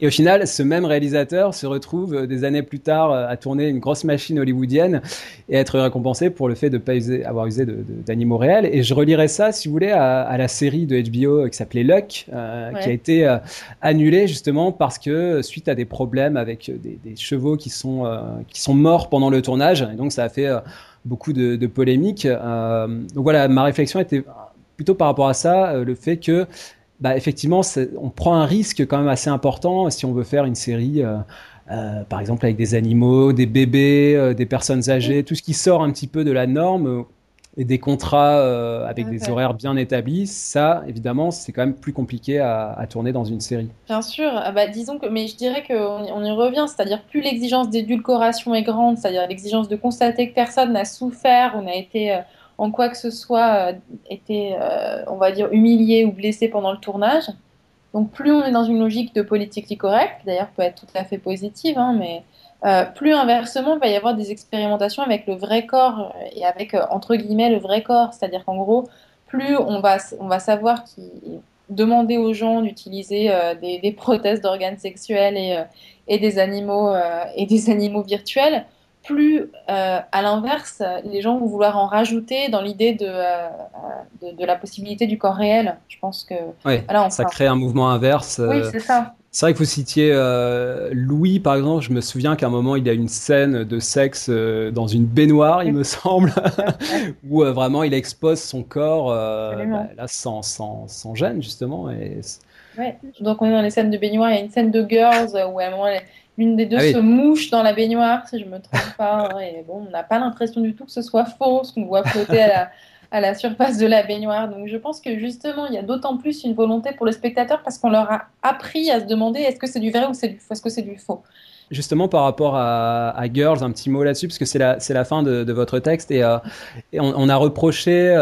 Et au final, ce même réalisateur se retrouve euh, des années plus tard euh, à tourner une grosse machine hollywoodienne et être récompensé pour le fait de ne pas avoir usé d'animaux réels. Et je relirais ça, si vous voulez, à, la série de HBO qui s'appelait Luck, qui a été annulée justement parce que suite à des problèmes avec des, chevaux qui sont, qui sont morts pendant le tournage, et donc ça a fait beaucoup de, polémiques. Euh, donc voilà, ma réflexion était plutôt par rapport à ça, euh, le fait que, bah, effectivement, on prend un risque quand même assez important si on veut faire une série. Euh, par exemple avec des animaux, des bébés, des personnes âgées, tout ce qui sort un petit peu de la norme, et des contrats euh, avec des horaires bien établis, ça, évidemment, c'est quand même plus compliqué à, tourner dans une série. Bien sûr, ah bah, disons que, mais je dirais qu'on on y revient, c'est-à-dire plus l'exigence d'édulcoration est grande, c'est-à-dire l'exigence de constater que personne n'a souffert ou n'a été euh, en quoi que ce soit euh, été, on va dire, humilié ou blessé pendant le tournage. Donc plus on est dans une logique de politique correcte, d'ailleurs peut être tout à fait positive, hein, mais euh, plus inversement, il va y avoir des expérimentations avec le vrai corps euh, et avec, euh, entre guillemets, le vrai corps. C'est-à-dire qu'en gros, plus on va, on va savoir qui, demander aux gens d'utiliser des, prothèses d'organes sexuels et, et, des animaux, et des animaux virtuels, plus, à l'inverse, les gens vont vouloir en rajouter dans l'idée de, de, la possibilité du corps réel. Je pense que... Oui, ça crée un mouvement inverse. Oui, c'est ça. C'est vrai que vous citiez euh, Louis, par exemple. Je me souviens qu'à un moment, il y a une scène de sexe euh, dans une baignoire, il me semble, où euh, vraiment il expose son corps bah, là, sans, sans, sans, gêne, justement. Et... Ouais. Donc, on est dans les scènes de baignoire. Il y a une scène de Girls où à un moment, l'une des deux ah se mouche dans la baignoire, si je me trompe pas. et bon, on n'a pas l'impression du tout que ce soit faux, ce qu'on voit flotter à la à la surface de la baignoire. Donc je pense que justement, il y a d'autant plus une volonté pour le spectateur parce qu'on leur a appris à se demander est-ce que c'est du vrai ou est-ce que c'est du faux? Justement, par rapport à, Girls, un petit mot là-dessus, parce que c'est la, fin de, votre texte, et, et on, a reproché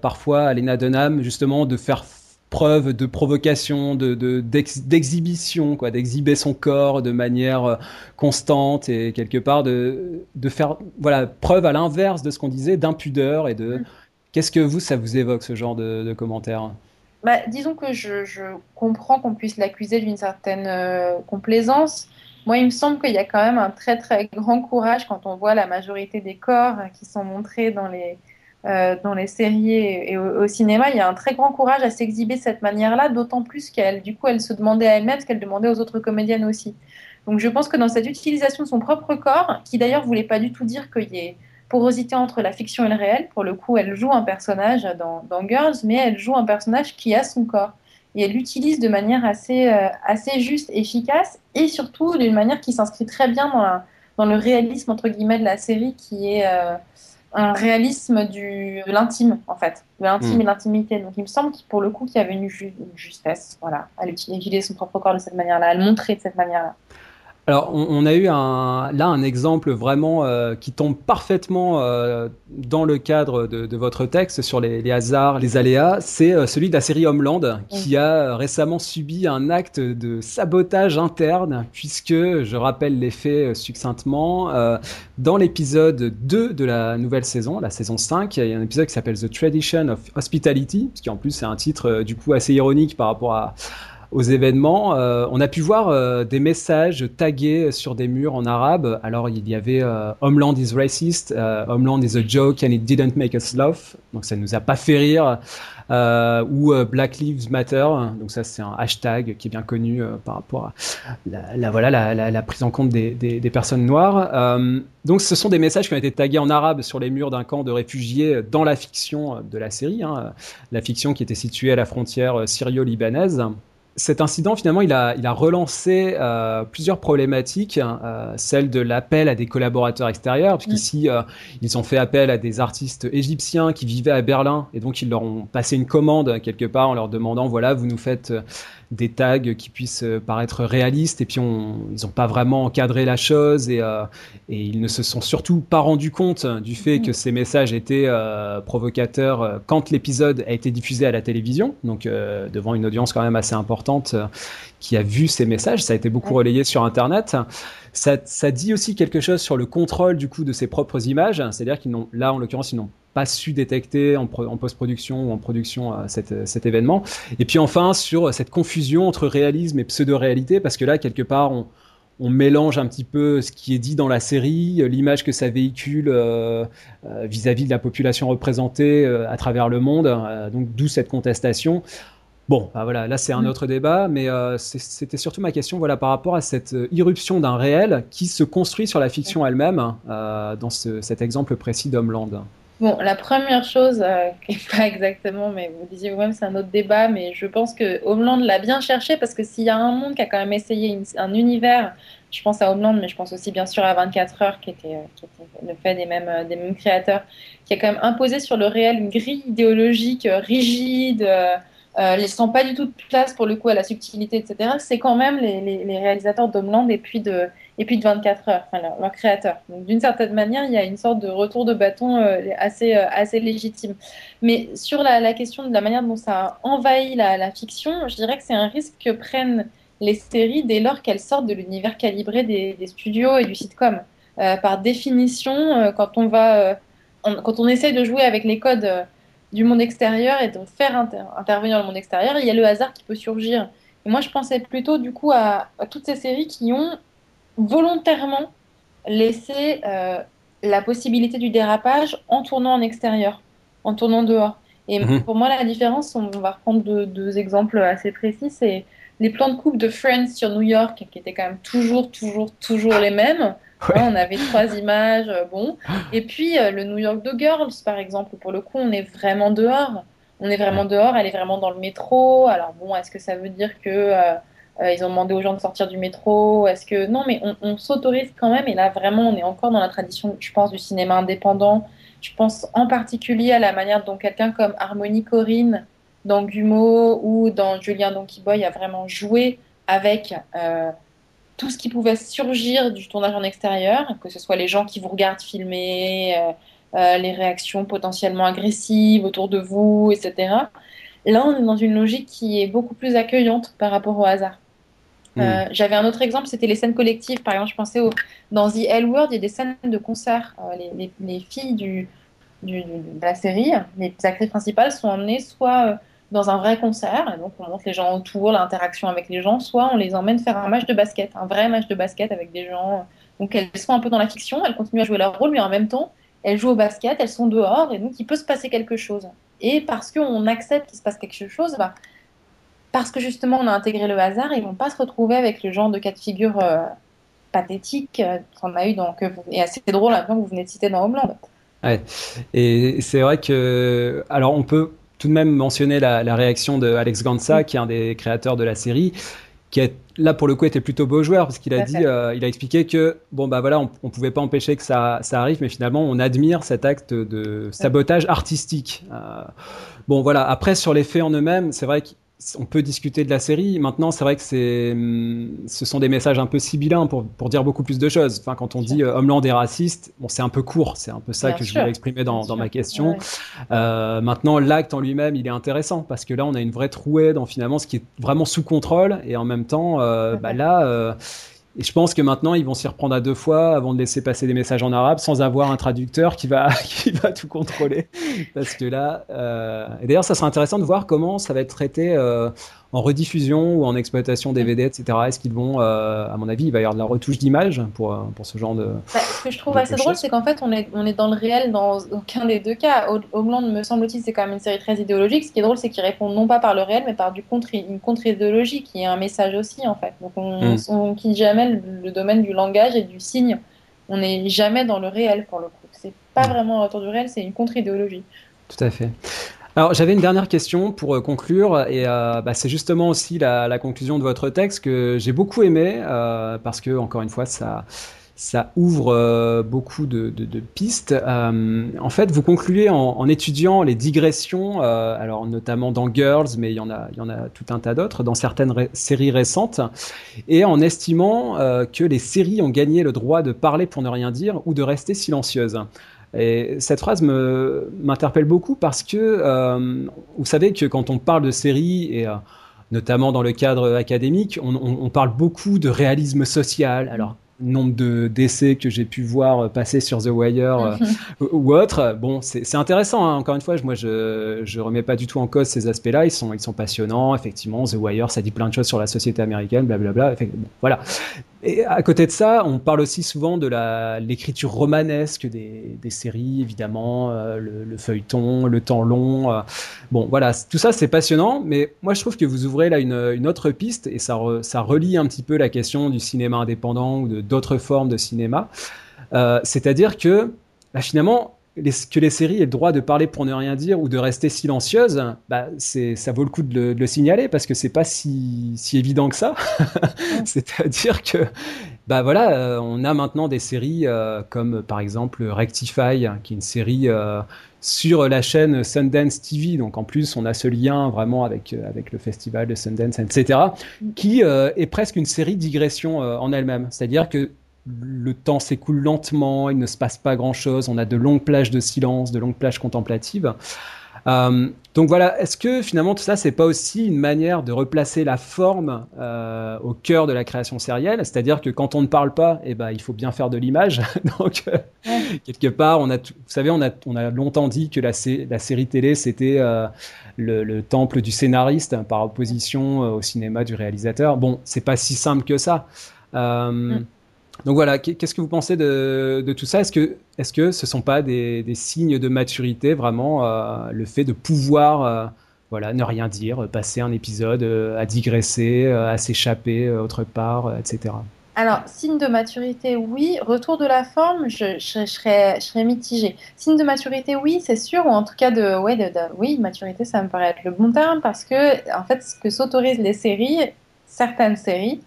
parfois à Lena Dunham, justement, de faire preuve de provocation, de, d'exhibition, quoi, d'exhiber son corps de manière euh, constante et quelque part de, de faire voilà preuve à l'inverse de ce qu'on disait d'impudeur et de mm. Qu'est-ce que vous ça vous évoque ce genre de, commentaires? Bah, disons que je, comprends qu'on puisse l'accuser d'une certaine euh, complaisance. Moi, il me semble qu'il y a quand même un très très grand courage quand on voit la majorité des corps qui sont montrés dans les, euh, dans les séries et, au, cinéma, il y a un très grand courage à s'exhiber de cette manière-là, d'autant plus qu'elle, du coup, elle se demandait à elle-même ce qu'elle demandait aux autres comédiennes aussi. Donc je pense que dans cette utilisation de son propre corps, qui d'ailleurs voulait pas du tout dire qu'il y ait porosité entre la fiction et le réel, pour le coup, elle joue un personnage dans, dans Girls, mais elle joue un personnage qui a son corps. Et elle l'utilise de manière assez, euh, assez juste, efficace, et surtout d'une manière qui s'inscrit très bien dans, dans, le réalisme, entre guillemets, de la série, qui est... Euh, un réalisme du, de l'intime, en fait, de l'intime hmm. et de l'intimité. Donc il me semble pour le coup qu'il y avait une, justesse voilà, à utiliser son propre corps de cette manière-là, à le montrer de cette manière-là. Alors, on, a eu un, là un exemple vraiment euh, qui tombe parfaitement euh, dans le cadre de, votre texte sur les, hasards, les aléas. C'est euh, celui de la série Homeland qui a récemment subi un acte de sabotage interne, puisque, je rappelle les faits succinctement, dans l'épisode 2 de la nouvelle saison, la saison 5, il y a un épisode qui s'appelle The Tradition of Hospitality, ce qui en plus c'est un titre du coup assez ironique par rapport à aux événements, euh, on a pu voir euh, des messages tagués sur des murs en arabe. Alors il y avait euh, Homeland is racist, Homeland is a joke and it didn't make us laugh. Donc ça nous a pas fait rire. ou Black Lives Matter. Donc ça c'est un hashtag qui est bien connu par rapport à la, voilà la, prise en compte des, des, personnes noires. donc ce sont des messages qui ont été tagués en arabe sur les murs d'un camp de réfugiés dans la fiction de la série, hein, la fiction qui était située à la frontière syrio-libanaise cet incident, finalement, il a, il a relancé euh, plusieurs problématiques, hein, euh, celle de l'appel à des collaborateurs extérieurs, puisqu'ici, mm. euh, ils ont fait appel à des artistes égyptiens qui vivaient à Berlin, et donc ils leur ont passé une commande quelque part en leur demandant, voilà, vous nous faites des tags qui puissent euh, paraître réalistes et puis on, ils n'ont pas vraiment encadré la chose et, euh, et, ils ne se sont surtout pas rendus compte du fait que ces messages étaient euh, provocateurs quand l'épisode a été diffusé à la télévision, donc devant une audience quand même assez importante qui a vu ces messages. Ça a été beaucoup relayé sur Internet. Ça, ça, dit aussi quelque chose sur le contrôle du coup de ses propres images, c'est-à-dire qu'ils n'ont là en l'occurrence ils n'ont pas su détecter en, post-production ou en production euh, cet événement. Et puis enfin sur cette confusion entre réalisme et pseudo-réalité, parce que là quelque part on, mélange un petit peu ce qui est dit dans la série, l'image que ça véhicule euh, euh, vis-à-vis de la population représentée à travers le monde, donc d'où cette contestation. Bon, bah voilà, là c'est un mm. autre débat, mais c'était surtout ma question voilà, par rapport à cette irruption d'un réel qui se construit sur la fiction elle-même, dans cet exemple précis d'Homeland. Bon, la première chose, euh, pas exactement, mais vous disiez vous-même, c'est un autre débat, mais je pense que Homeland l'a bien cherché parce que s'il y a un monde qui a quand même essayé un univers, je pense à Homeland, mais je pense aussi bien sûr à 24 heures, qui était, euh, qui était le fait des mêmes, euh, des mêmes créateurs, qui a quand même imposé sur le réel une grille idéologique rigide, euh, laissant pas du tout de place pour le coup à la subtilité, etc. C'est quand même les, les réalisateurs d'Homeland et puis de et puis de 24 heures, leur créateurs. Donc d'une certaine manière, il y a une sorte de retour de bâton euh, assez, euh, assez légitime. Mais sur la, question de la manière dont ça envahit la, fiction, je dirais que c'est un risque que prennent les séries dès lors qu'elles sortent de l'univers calibré des, studios et du sitcom. Euh, par définition, quand on va, quand on essaie de jouer avec les codes du monde extérieur et de faire intervenir le monde extérieur, il y a le hasard qui peut surgir. Et moi, je pensais plutôt du coup à toutes ces séries qui ont volontairement laisser euh, la possibilité du dérapage en tournant en extérieur, en tournant dehors. Et mhm. pour moi, la différence, on va reprendre deux, exemples assez précis, c'est les plans de coupe de Friends sur New York, qui étaient quand même toujours, toujours, toujours les mêmes. Hein, on avait trois images, euh, bon. Et puis euh, le New York de Girls, par exemple, pour le coup, on est vraiment dehors. On est vraiment dehors, elle est vraiment dans le métro. Alors bon, est-ce que ça veut dire que euh, ils ont demandé aux gens de sortir du métro. Est-ce que non, mais on, s'autorise quand même. Et là, vraiment, on est encore dans la tradition, je pense, du cinéma indépendant. Je pense en particulier à la manière dont quelqu'un comme Harmony Corinne dans Gumo ou dans Julien Donkey Boy a vraiment joué avec euh, tout ce qui pouvait surgir du tournage en extérieur, que ce soit les gens qui vous regardent filmer, les réactions potentiellement agressives autour de vous, etc. Là, on est dans une logique qui est beaucoup plus accueillante par rapport au hasard. Hmm. J'avais un autre exemple, c'était les scènes collectives. Par exemple, je pensais au, dans The L Word, il y a des scènes de concert. les, les, filles du, de la série, les actrices principales sont emmenées soit euh, dans un vrai concert, et donc on montre les gens autour, l'interaction avec les gens, soit on les emmène faire un match de basket, un vrai match de basket avec des gens. Donc elles sont un peu dans la fiction, elles continuent à jouer leur rôle, mais en même temps, elles jouent au basket, elles sont dehors, et donc il peut se passer quelque chose. Et parce qu'on accepte qu'il se passe quelque chose, bah, parce que justement on a intégré le hasard, ils vont pas se retrouver avec le genre de cas de figure euh, pathétique euh, qu'on a eu dans, et assez drôle que vous venez de citer dans Homeland. Ouais. Et c'est vrai que, alors on peut tout de même mentionner la, réaction de Alex Gansa, qui est un des créateurs de la série, qui est là pour le coup était plutôt beau joueur parce qu'il a dit, euh, il a expliqué que bon bah voilà, on, on pouvait pas empêcher que ça, ça, arrive, mais finalement on admire cet acte de sabotage artistique. Euh, bon voilà, après sur les faits en eux-mêmes, c'est vrai que on peut discuter de la série. Maintenant, c'est vrai que c'est, hum, ce sont des messages un peu sibyllins pour, pour dire beaucoup plus de choses. Enfin, quand on dit euh, Homeland est raciste, bon, c'est un peu court. C'est un peu ça que je voulais exprimer dans, dans ma question. Euh, maintenant, l'acte en lui-même, il est intéressant parce que là, on a une vraie trouée dans finalement ce qui est vraiment sous contrôle et en même temps, euh, bah là et je pense que maintenant, ils vont s'y reprendre à deux fois avant de laisser passer des messages en arabe sans avoir un traducteur qui va, qui va tout contrôler. Parce que là, euh... d'ailleurs, ça sera intéressant de voir comment ça va être traité euh, en rediffusion ou en exploitation DVD, etc. Est-ce qu'ils vont, euh, à mon avis, il va y avoir de la retouche d'image pour, euh, pour ce genre de. Bah, ce que je trouve assez drôle, c'est qu'en fait, on est, on est dans le réel dans aucun des deux cas. Homeland, me semble-t-il, c'est quand même une série très idéologique. Ce qui est drôle, c'est qu'ils répondent non pas par le réel, mais par du contre, une contre-idéologie qui est un message aussi, en fait. Donc, on, mm. quitte jamais le, domaine du langage et du signe. On n'est jamais dans le réel, pour le coup. C'est pas mm. vraiment un retour du réel, c'est une contre-idéologie. Tout à fait. Alors j'avais une dernière question pour euh, conclure et euh, bah, c'est justement aussi la, conclusion de votre texte que j'ai beaucoup aimé euh, parce que encore une fois ça ça ouvre beaucoup de, pistes. en fait, vous concluez en, étudiant les digressions, alors notamment dans Girls, mais il y en a, il y en a tout un tas d'autres dans certaines séries récentes, et en estimant que les séries ont gagné le droit de parler pour ne rien dire ou de rester silencieuses. Et cette phrase m'interpelle beaucoup parce que euh, vous savez que quand on parle de séries et euh, notamment dans le cadre académique, on, on, parle beaucoup de réalisme social. Alors nombre de d'essais que j'ai pu voir passer sur The Wire euh, ou autre. Bon, c'est intéressant. Hein. Encore une fois, moi, je je remets pas du tout en cause ces aspects-là. Ils sont ils sont passionnants. Effectivement, The Wire, ça dit plein de choses sur la société américaine, blablabla. Bla, bla. Voilà. Et à côté de ça, on parle aussi souvent de l'écriture romanesque des, séries, évidemment, euh, le, feuilleton, le temps long. Euh. bon, voilà, tout ça c'est passionnant, mais moi je trouve que vous ouvrez là une, une autre piste et ça, ça relie un petit peu la question du cinéma indépendant ou d'autres formes de cinéma. Euh, C'est-à-dire que bah, finalement, que les séries aient le droit de parler pour ne rien dire ou de rester silencieuses, bah, ça vaut le coup de le, signaler parce que c'est pas si, si, évident que ça. C'est-à-dire que, bah voilà, euh, on a maintenant des séries euh, comme par exemple Rectify, qui est une série euh, sur la chaîne Sundance TV. Donc en plus, on a ce lien vraiment avec, avec le festival de Sundance, etc., qui est presque une série digression en elle-même. C'est-à-dire que le temps s'écoule lentement, il ne se passe pas grand-chose, on a de longues plages de silence, de longues plages contemplatives. Euh, donc voilà, est-ce que finalement tout ça, c'est pas aussi une manière de replacer la forme euh, au cœur de la création sérielle? C'est-à-dire que quand on ne parle pas, eh ben, il faut bien faire de l'image. donc euh, quelque part, on a, vous savez, on a, on a longtemps dit que la, la série télé, c'était le, temple du scénariste par opposition au cinéma du réalisateur. Bon, c'est pas si simple que ça. Mm. Donc voilà, qu'est-ce que vous pensez de, tout ça? Est-ce que, est-ce que ce ne sont pas des, signes de maturité, vraiment, euh, le fait de pouvoir euh, voilà, ne rien dire, passer un épisode euh, à digresser, à s'échapper autre part, etc. Alors, signe de maturité, oui. Retour de la forme, je, serais, je serais mitigée. Signe de maturité, oui, c'est sûr, ou en tout cas de, ouais, de, oui, maturité, ça me paraît être le bon terme, parce que, en fait, ce que s'autorisent les séries, certaines séries,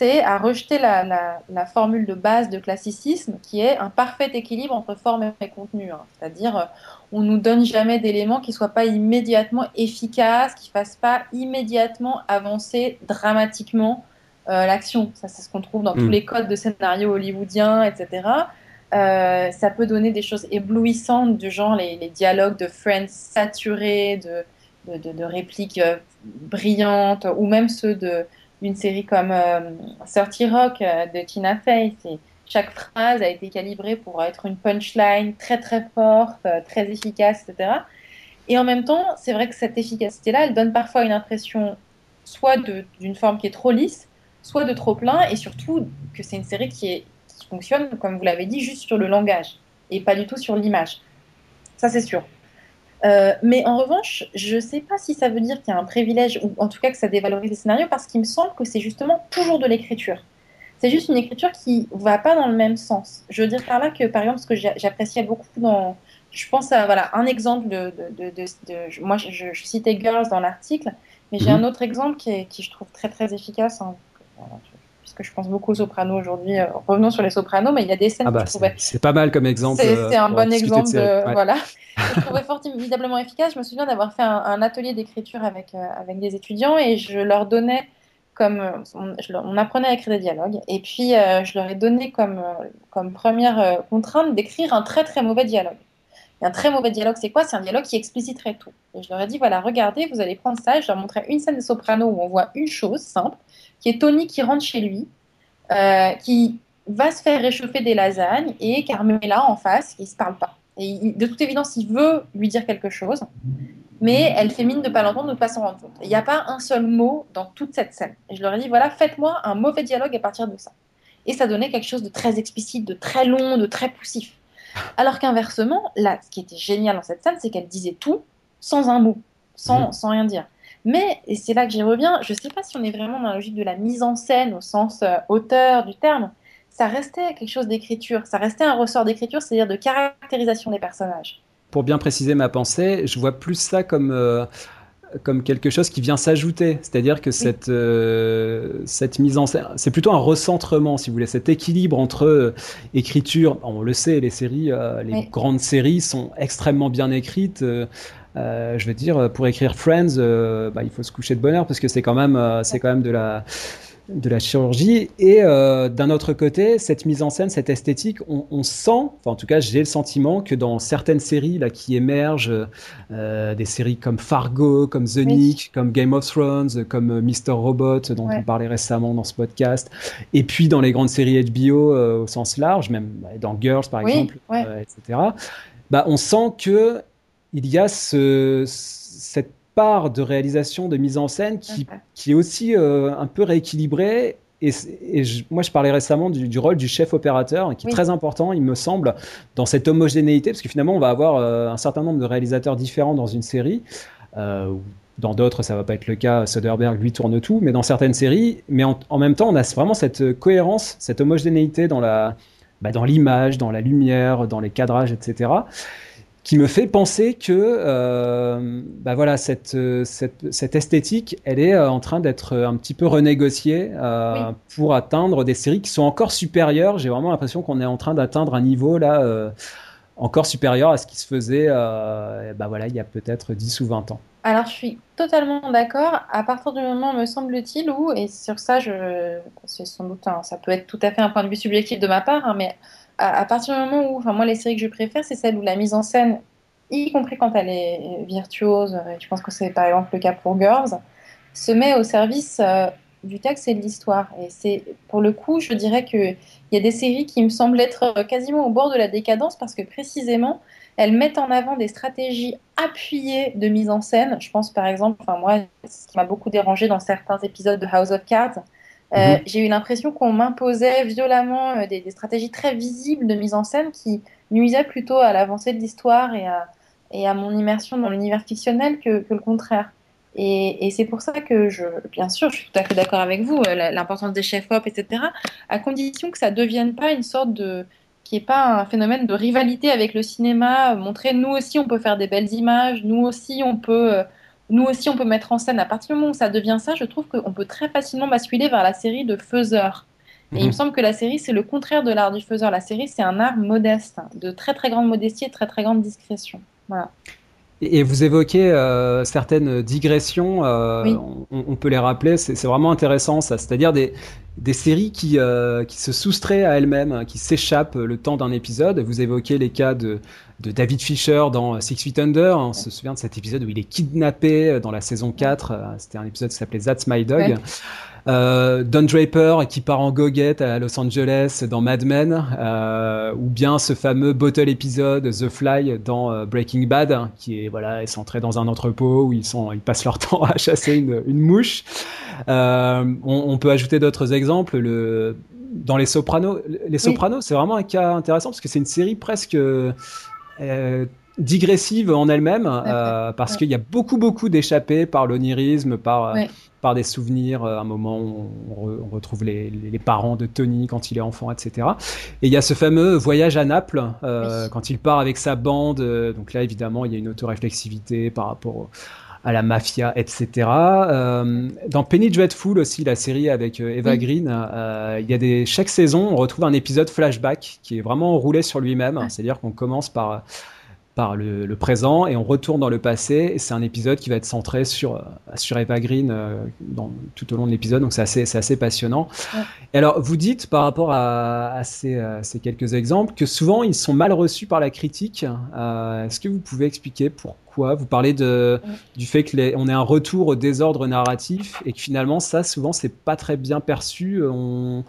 c'est à rejeter la, formule de base de classicisme qui est un parfait équilibre entre forme et contenu. Hein. C'est-à-dire, euh, on nous donne jamais d'éléments qui soient pas immédiatement efficaces, qui fassent pas immédiatement avancer dramatiquement l'action. Ça, c'est ce qu'on trouve dans tous mm. les codes de scénario hollywoodiens, etc. ça peut donner des choses éblouissantes du genre les, dialogues de Friends saturés, de, de, de répliques brillantes, ou même ceux de d'une série comme euh, 30 Rock euh, de Tina Fey. Chaque phrase a été calibrée pour être une punchline très très forte, euh, très efficace, etc. Et en même temps, c'est vrai que cette efficacité-là, elle donne parfois une impression soit d'une forme qui est trop lisse, soit de trop plein, et surtout que c'est une série qui, est, qui fonctionne, comme vous l'avez dit, juste sur le langage, et pas du tout sur l'image. Ça, c'est sûr. Euh, mais en revanche, je ne sais pas si ça veut dire qu'il y a un privilège, ou en tout cas que ça dévalorise les scénarios, parce qu'il me semble que c'est justement toujours de l'écriture. C'est juste une écriture qui ne va pas dans le même sens. Je veux dire par là que, par exemple, ce que j'appréciais beaucoup dans... Je pense à voilà, un exemple de... de, de, moi, je, je, citais Girls dans l'article, mais j'ai mhm. un autre exemple qui, qui, je trouve très très efficace. Hein que je pense beaucoup aux sopranos aujourd'hui. Euh, revenons sur les sopranos, mais il y a des scènes ah bah, C'est pas mal comme exemple. C'est un bon exemple, voilà. je trouvais formidablement efficace. Je me souviens d'avoir fait un, atelier d'écriture avec, euh, avec des étudiants et je leur donnais comme on, apprenait à écrire des dialogues et puis euh, je leur ai donné comme, comme première contrainte d'écrire un très très mauvais dialogue. Un très mauvais dialogue, c'est quoi? C'est un dialogue qui expliciterait tout. Et je leur ai dit voilà, regardez, vous allez prendre ça. je leur montrais une scène de soprano où on voit une chose simple qui est Tony qui rentre chez lui, euh, qui va se faire réchauffer des lasagnes et Carmela en face, qui ne se parle pas. Et de toute évidence, il veut lui dire quelque chose, mais elle fait mine de pas l'entendre, de ne pas s'en rendre compte. Il n'y a pas un seul mot dans toute cette scène. Et je leur ai dit, voilà, faites-moi un mauvais dialogue à partir de ça. Et ça donnait quelque chose de très explicite, de très long, de très poussif. Alors qu'inversement, là, ce qui était génial dans cette scène, c'est qu'elle disait tout sans un mot, sans, mmh. sans rien dire. Mais, et c'est là que j'y reviens, je ne sais pas si on est vraiment dans la logique de la mise en scène au sens euh, auteur du terme. Ça restait quelque chose d'écriture, ça restait un ressort d'écriture, c'est-à-dire de caractérisation des personnages. Pour bien préciser ma pensée, je vois plus ça comme, euh, comme quelque chose qui vient s'ajouter. C'est-à-dire que cette, euh, cette mise en scène, c'est plutôt un recentrement, si vous voulez, cet équilibre entre écriture. On le sait, les séries, les grandes séries sont extrêmement bien écrites. Euh, je veux dire, pour écrire Friends, euh, bah, il faut se coucher de bonne heure parce que c'est quand même, euh, c'est quand même de la de la chirurgie et d'un autre côté cette mise en scène cette esthétique on, sent enfin en tout cas j'ai le sentiment que dans certaines séries là qui émergent des séries comme Fargo comme The Nick comme Game of Thrones comme Mr Robot dont on parlait récemment dans ce podcast et puis dans les grandes séries HBO au sens large même bah, dans Girls par exemple etc bah on sent que il y a ce, cette part de réalisation, de mise en scène qui, qui est aussi euh, un peu rééquilibrée. Et, moi, je parlais récemment du, rôle du chef opérateur, qui est très important, il me semble, dans cette homogénéité, parce que finalement, on va avoir euh, un certain nombre de réalisateurs différents dans une série. Euh, dans d'autres, ça va pas être le cas. Soderbergh, lui, tourne tout, mais dans certaines séries, mais en, même temps, on a vraiment cette cohérence, cette homogénéité dans la, bah, dans l'image, dans la lumière, dans les cadrages, etc qui me fait penser que euh, bah voilà cette, cette, cette, esthétique elle est euh, en train d'être un petit peu renégociée euh, pour atteindre des séries qui sont encore supérieures. J'ai vraiment l'impression qu'on est en train d'atteindre un niveau là euh, encore supérieur à ce qui se faisait euh, bah voilà il y a peut-être 10 ou 20 ans. Alors je suis totalement d'accord. À partir du moment me semble-t-il où et sur ça je c'est sans doute ça peut être tout à fait un point de vue subjectif de ma part hein, mais à, partir du moment où, enfin moi les séries que je préfère, c'est celles où la mise en scène, y compris quand elle est virtuose, je pense que c'est par exemple le cas pour Girls, se met au service euh, du texte et de l'histoire. Et c'est pour le coup, je dirais qu'il y a des séries qui me semblent être quasiment au bord de la décadence parce que précisément, elles mettent en avant des stratégies appuyées de mise en scène. Je pense par exemple, enfin moi, ce qui m'a beaucoup dérangé dans certains épisodes de House of Cards, euh, mhm. J'ai eu l'impression qu'on m'imposait violemment euh, des, stratégies très visibles de mise en scène qui nuisaient plutôt à l'avancée de l'histoire et à, et à mon immersion dans l'univers fictionnel que, que, le contraire. Et, et c'est pour ça que je, bien sûr, je suis tout à fait d'accord avec vous, euh, l'importance des chefs-op, etc., à condition que ça ne devienne pas une sorte de, qui n'est pas un phénomène de rivalité avec le cinéma, montrer nous aussi on peut faire des belles images, nous aussi on peut nous aussi, on peut mettre en scène. À partir du moment où ça devient ça, je trouve qu'on peut très facilement basculer vers la série de faiseurs. Et il me mhm. semble que la série, c'est le contraire de l'art du faiseur. La série, c'est un art modeste, de très très grande modestie et très très grande discrétion. Voilà. Et vous évoquez euh, certaines digressions, euh, on, peut les rappeler, c'est vraiment intéressant ça, c'est-à-dire des, des séries qui, euh, qui se soustraient à elles-mêmes, qui s'échappent le temps d'un épisode. Vous évoquez les cas de, de David Fisher dans Six Feet Under, on se souvient de cet épisode où il est kidnappé dans la saison 4, c'était un épisode qui s'appelait That's My Dog. Euh, Don Draper qui part en goguette à Los Angeles dans Mad Men, euh, ou bien ce fameux bottle épisode The Fly dans euh, Breaking Bad, qui est voilà, centré dans un entrepôt où ils sont, ils passent leur temps à chasser une, une mouche. On, on, peut ajouter d'autres exemples. Le, dans Les Sopranos, Les Sopranos, c'est vraiment un cas intéressant parce que c'est une série presque digressive en elle-même euh, parce qu'il y a beaucoup beaucoup d'échappées par l'onirisme, par par des souvenirs, euh, un moment où on, retrouve les, parents de Tony quand il est enfant, etc. Et il y a ce fameux voyage à Naples, euh, quand il part avec sa bande. Euh, donc là, évidemment, il y a une autoréflexivité par rapport à la mafia, etc. dans Penny Dreadful aussi, la série avec Eva Green, il y a des chaque saison, on retrouve un épisode flashback qui est vraiment roulé sur lui-même. C'est-à-dire qu'on commence par par le, présent et on retourne dans le passé. Et c'est un épisode qui va être centré sur, euh, sur Eva Green euh, dans, tout au long de l'épisode, donc c'est assez, c'est assez passionnant. Et alors, vous dites par rapport à, ces, ces, quelques exemples que souvent ils sont mal reçus par la critique. Euh, est-ce que vous pouvez expliquer pourquoi? Vous parlez de, du fait qu'on ait un retour au désordre narratif et que finalement, ça, souvent, c'est pas très bien perçu. On,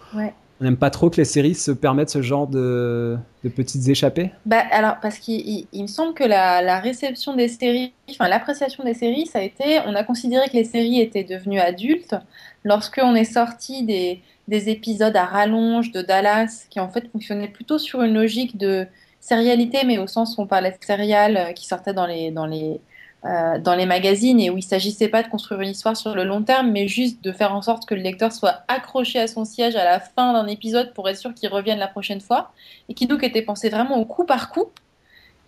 on n'aime pas trop que les séries se permettent ce genre de, petites échappées? Bah, Alors, parce qu'il me semble que la, réception des séries, enfin l'appréciation des séries, ça a été, on a considéré que les séries étaient devenues adultes lorsqu'on est sorti des, des, épisodes à rallonge de Dallas qui en fait fonctionnaient plutôt sur une logique de sérialité, mais au sens où on parlait de serial euh, qui sortait dans les, dans les, euh, dans les magazines et où il s'agissait pas de construire une histoire sur le long terme, mais juste de faire en sorte que le lecteur soit accroché à son siège à la fin d'un épisode pour être sûr qu'il revienne la prochaine fois, et qui donc était pensé vraiment au coup par coup.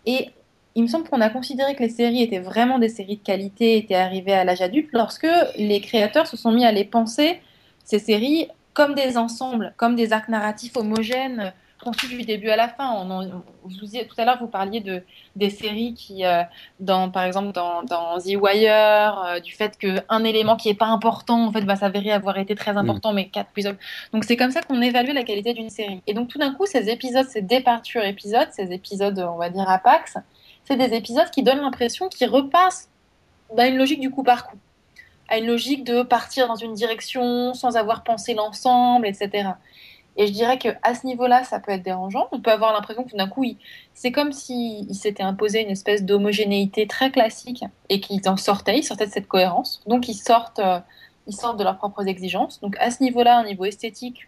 Et il me semble qu'on a considéré que les séries étaient vraiment des séries de qualité, étaient arrivées à l'âge adulte, lorsque les créateurs se sont mis à les penser, ces séries, comme des ensembles, comme des arcs narratifs homogènes, conçu du début à la fin. On, vous, tout à l'heure, vous parliez de, des séries qui, euh, dans, par exemple, dans, dans The Wire, euh, du fait qu'un élément qui n'est pas important, en fait, va s'avérer avoir été très important, mm. mais quatre épisodes. Donc, c'est comme ça qu'on évalue la qualité d'une série. Et donc, tout d'un coup, ces épisodes, ces départures épisodes, ces épisodes, on va dire, à Pax, c'est des épisodes qui donnent l'impression qu'ils repassent à une logique du coup par coup à une logique de partir dans une direction sans avoir pensé l'ensemble, etc. Et je dirais qu'à ce niveau-là, ça peut être dérangeant. On peut avoir l'impression que d'un coup, c'est comme s'il s'était imposé une espèce d'homogénéité très classique et qu'ils en sortaient, ils sortaient de cette cohérence. Donc ils sortent, euh, ils sortent de leurs propres exigences. Donc à ce niveau-là, un niveau esthétique,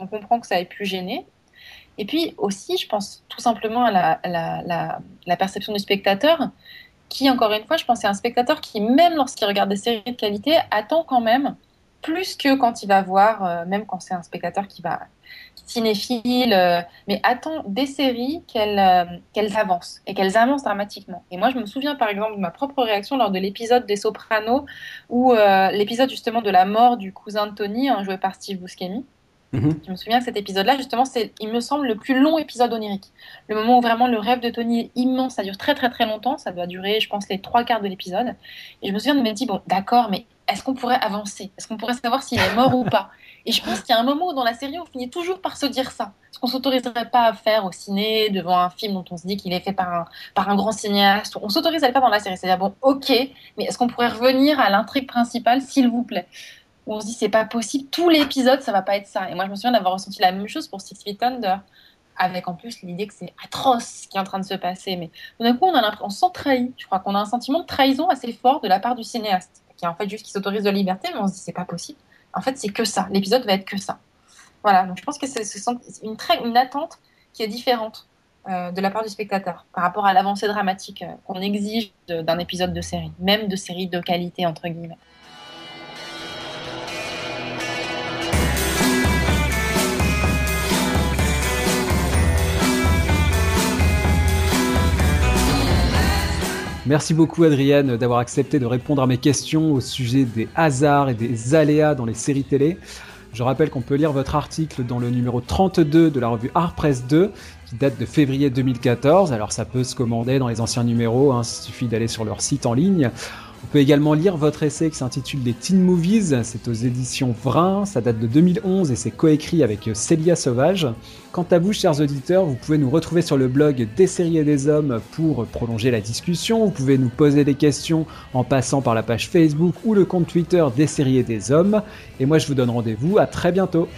on comprend que ça ait pu gêner. Et puis aussi, je pense tout simplement à la, perception du spectateur, qui, encore une fois, je pense, c'est un spectateur qui, même lorsqu'il regarde des séries de qualité, attend quand même plus que quand il va voir, euh, même quand c'est un spectateur qui va cinéphile, euh, mais attend des séries qu'elles euh, qu'elles avancent et qu'elles avancent dramatiquement. Et moi, je me souviens par exemple de ma propre réaction lors de l'épisode des Sopranos, ou l'épisode justement de la mort du cousin de Tony, hein, joué par Steve Buscemi. Mhm. Je me souviens que cet épisode-là, justement, c'est, il me semble, le plus long épisode onirique. Le moment où vraiment le rêve de Tony est immense, ça dure très très très longtemps, ça doit durer, je pense, les trois quarts de l'épisode. Et je me souviens de me dire, bon, d'accord, mais est-ce qu'on pourrait avancer? Est-ce qu'on pourrait savoir s'il est mort ou pas? Et je pense qu'il y a un moment où dans la série, on finit toujours par se dire ça. Ce qu'on s'autoriserait pas à faire au ciné, devant un film dont on se dit qu'il est fait par un, grand cinéaste. On s'autorise à le faire dans la série. C'est-à-dire, bon, ok, mais est-ce qu'on pourrait revenir à l'intrigue principale, s'il vous plaît? Où on se dit, c'est pas possible, tout l'épisode, ça va pas être ça. Et moi, je me souviens d'avoir ressenti la même chose pour Six Feet Under avec en plus l'idée que c'est atroce ce qui est en train de se passer. Mais d'un coup, on, a on se sent trahi. Je crois qu'on a un sentiment de trahison assez fort de la part du cinéaste qui est en fait juste qui s'autorise de liberté, mais on se dit c'est pas possible. En fait, c'est que ça. L'épisode va être que ça. Voilà. Donc je pense que c'est une, très, une attente qui est différente euh, de la part du spectateur par rapport à l'avancée dramatique euh, qu'on exige d'un épisode de série, même de série de qualité entre guillemets. Merci beaucoup Adrienne d'avoir accepté de répondre à mes questions au sujet des hasards et des aléas dans les séries télé. Je rappelle qu'on peut lire votre article dans le numéro 32 de la revue Art Press 2 qui date de février 2014. Alors ça peut se commander dans les anciens numéros, hein, il suffit d'aller sur leur site en ligne. On peut également lire votre essai qui s'intitule Les Teen Movies, c'est aux éditions Vrin, ça date de 2011 et c'est coécrit avec Célia Sauvage. Quant à vous, chers auditeurs, vous pouvez nous retrouver sur le blog Des séries des hommes pour prolonger la discussion. Vous pouvez nous poser des questions en passant par la page Facebook ou le compte Twitter Des séries des hommes. Et moi, je vous donne rendez-vous à très bientôt.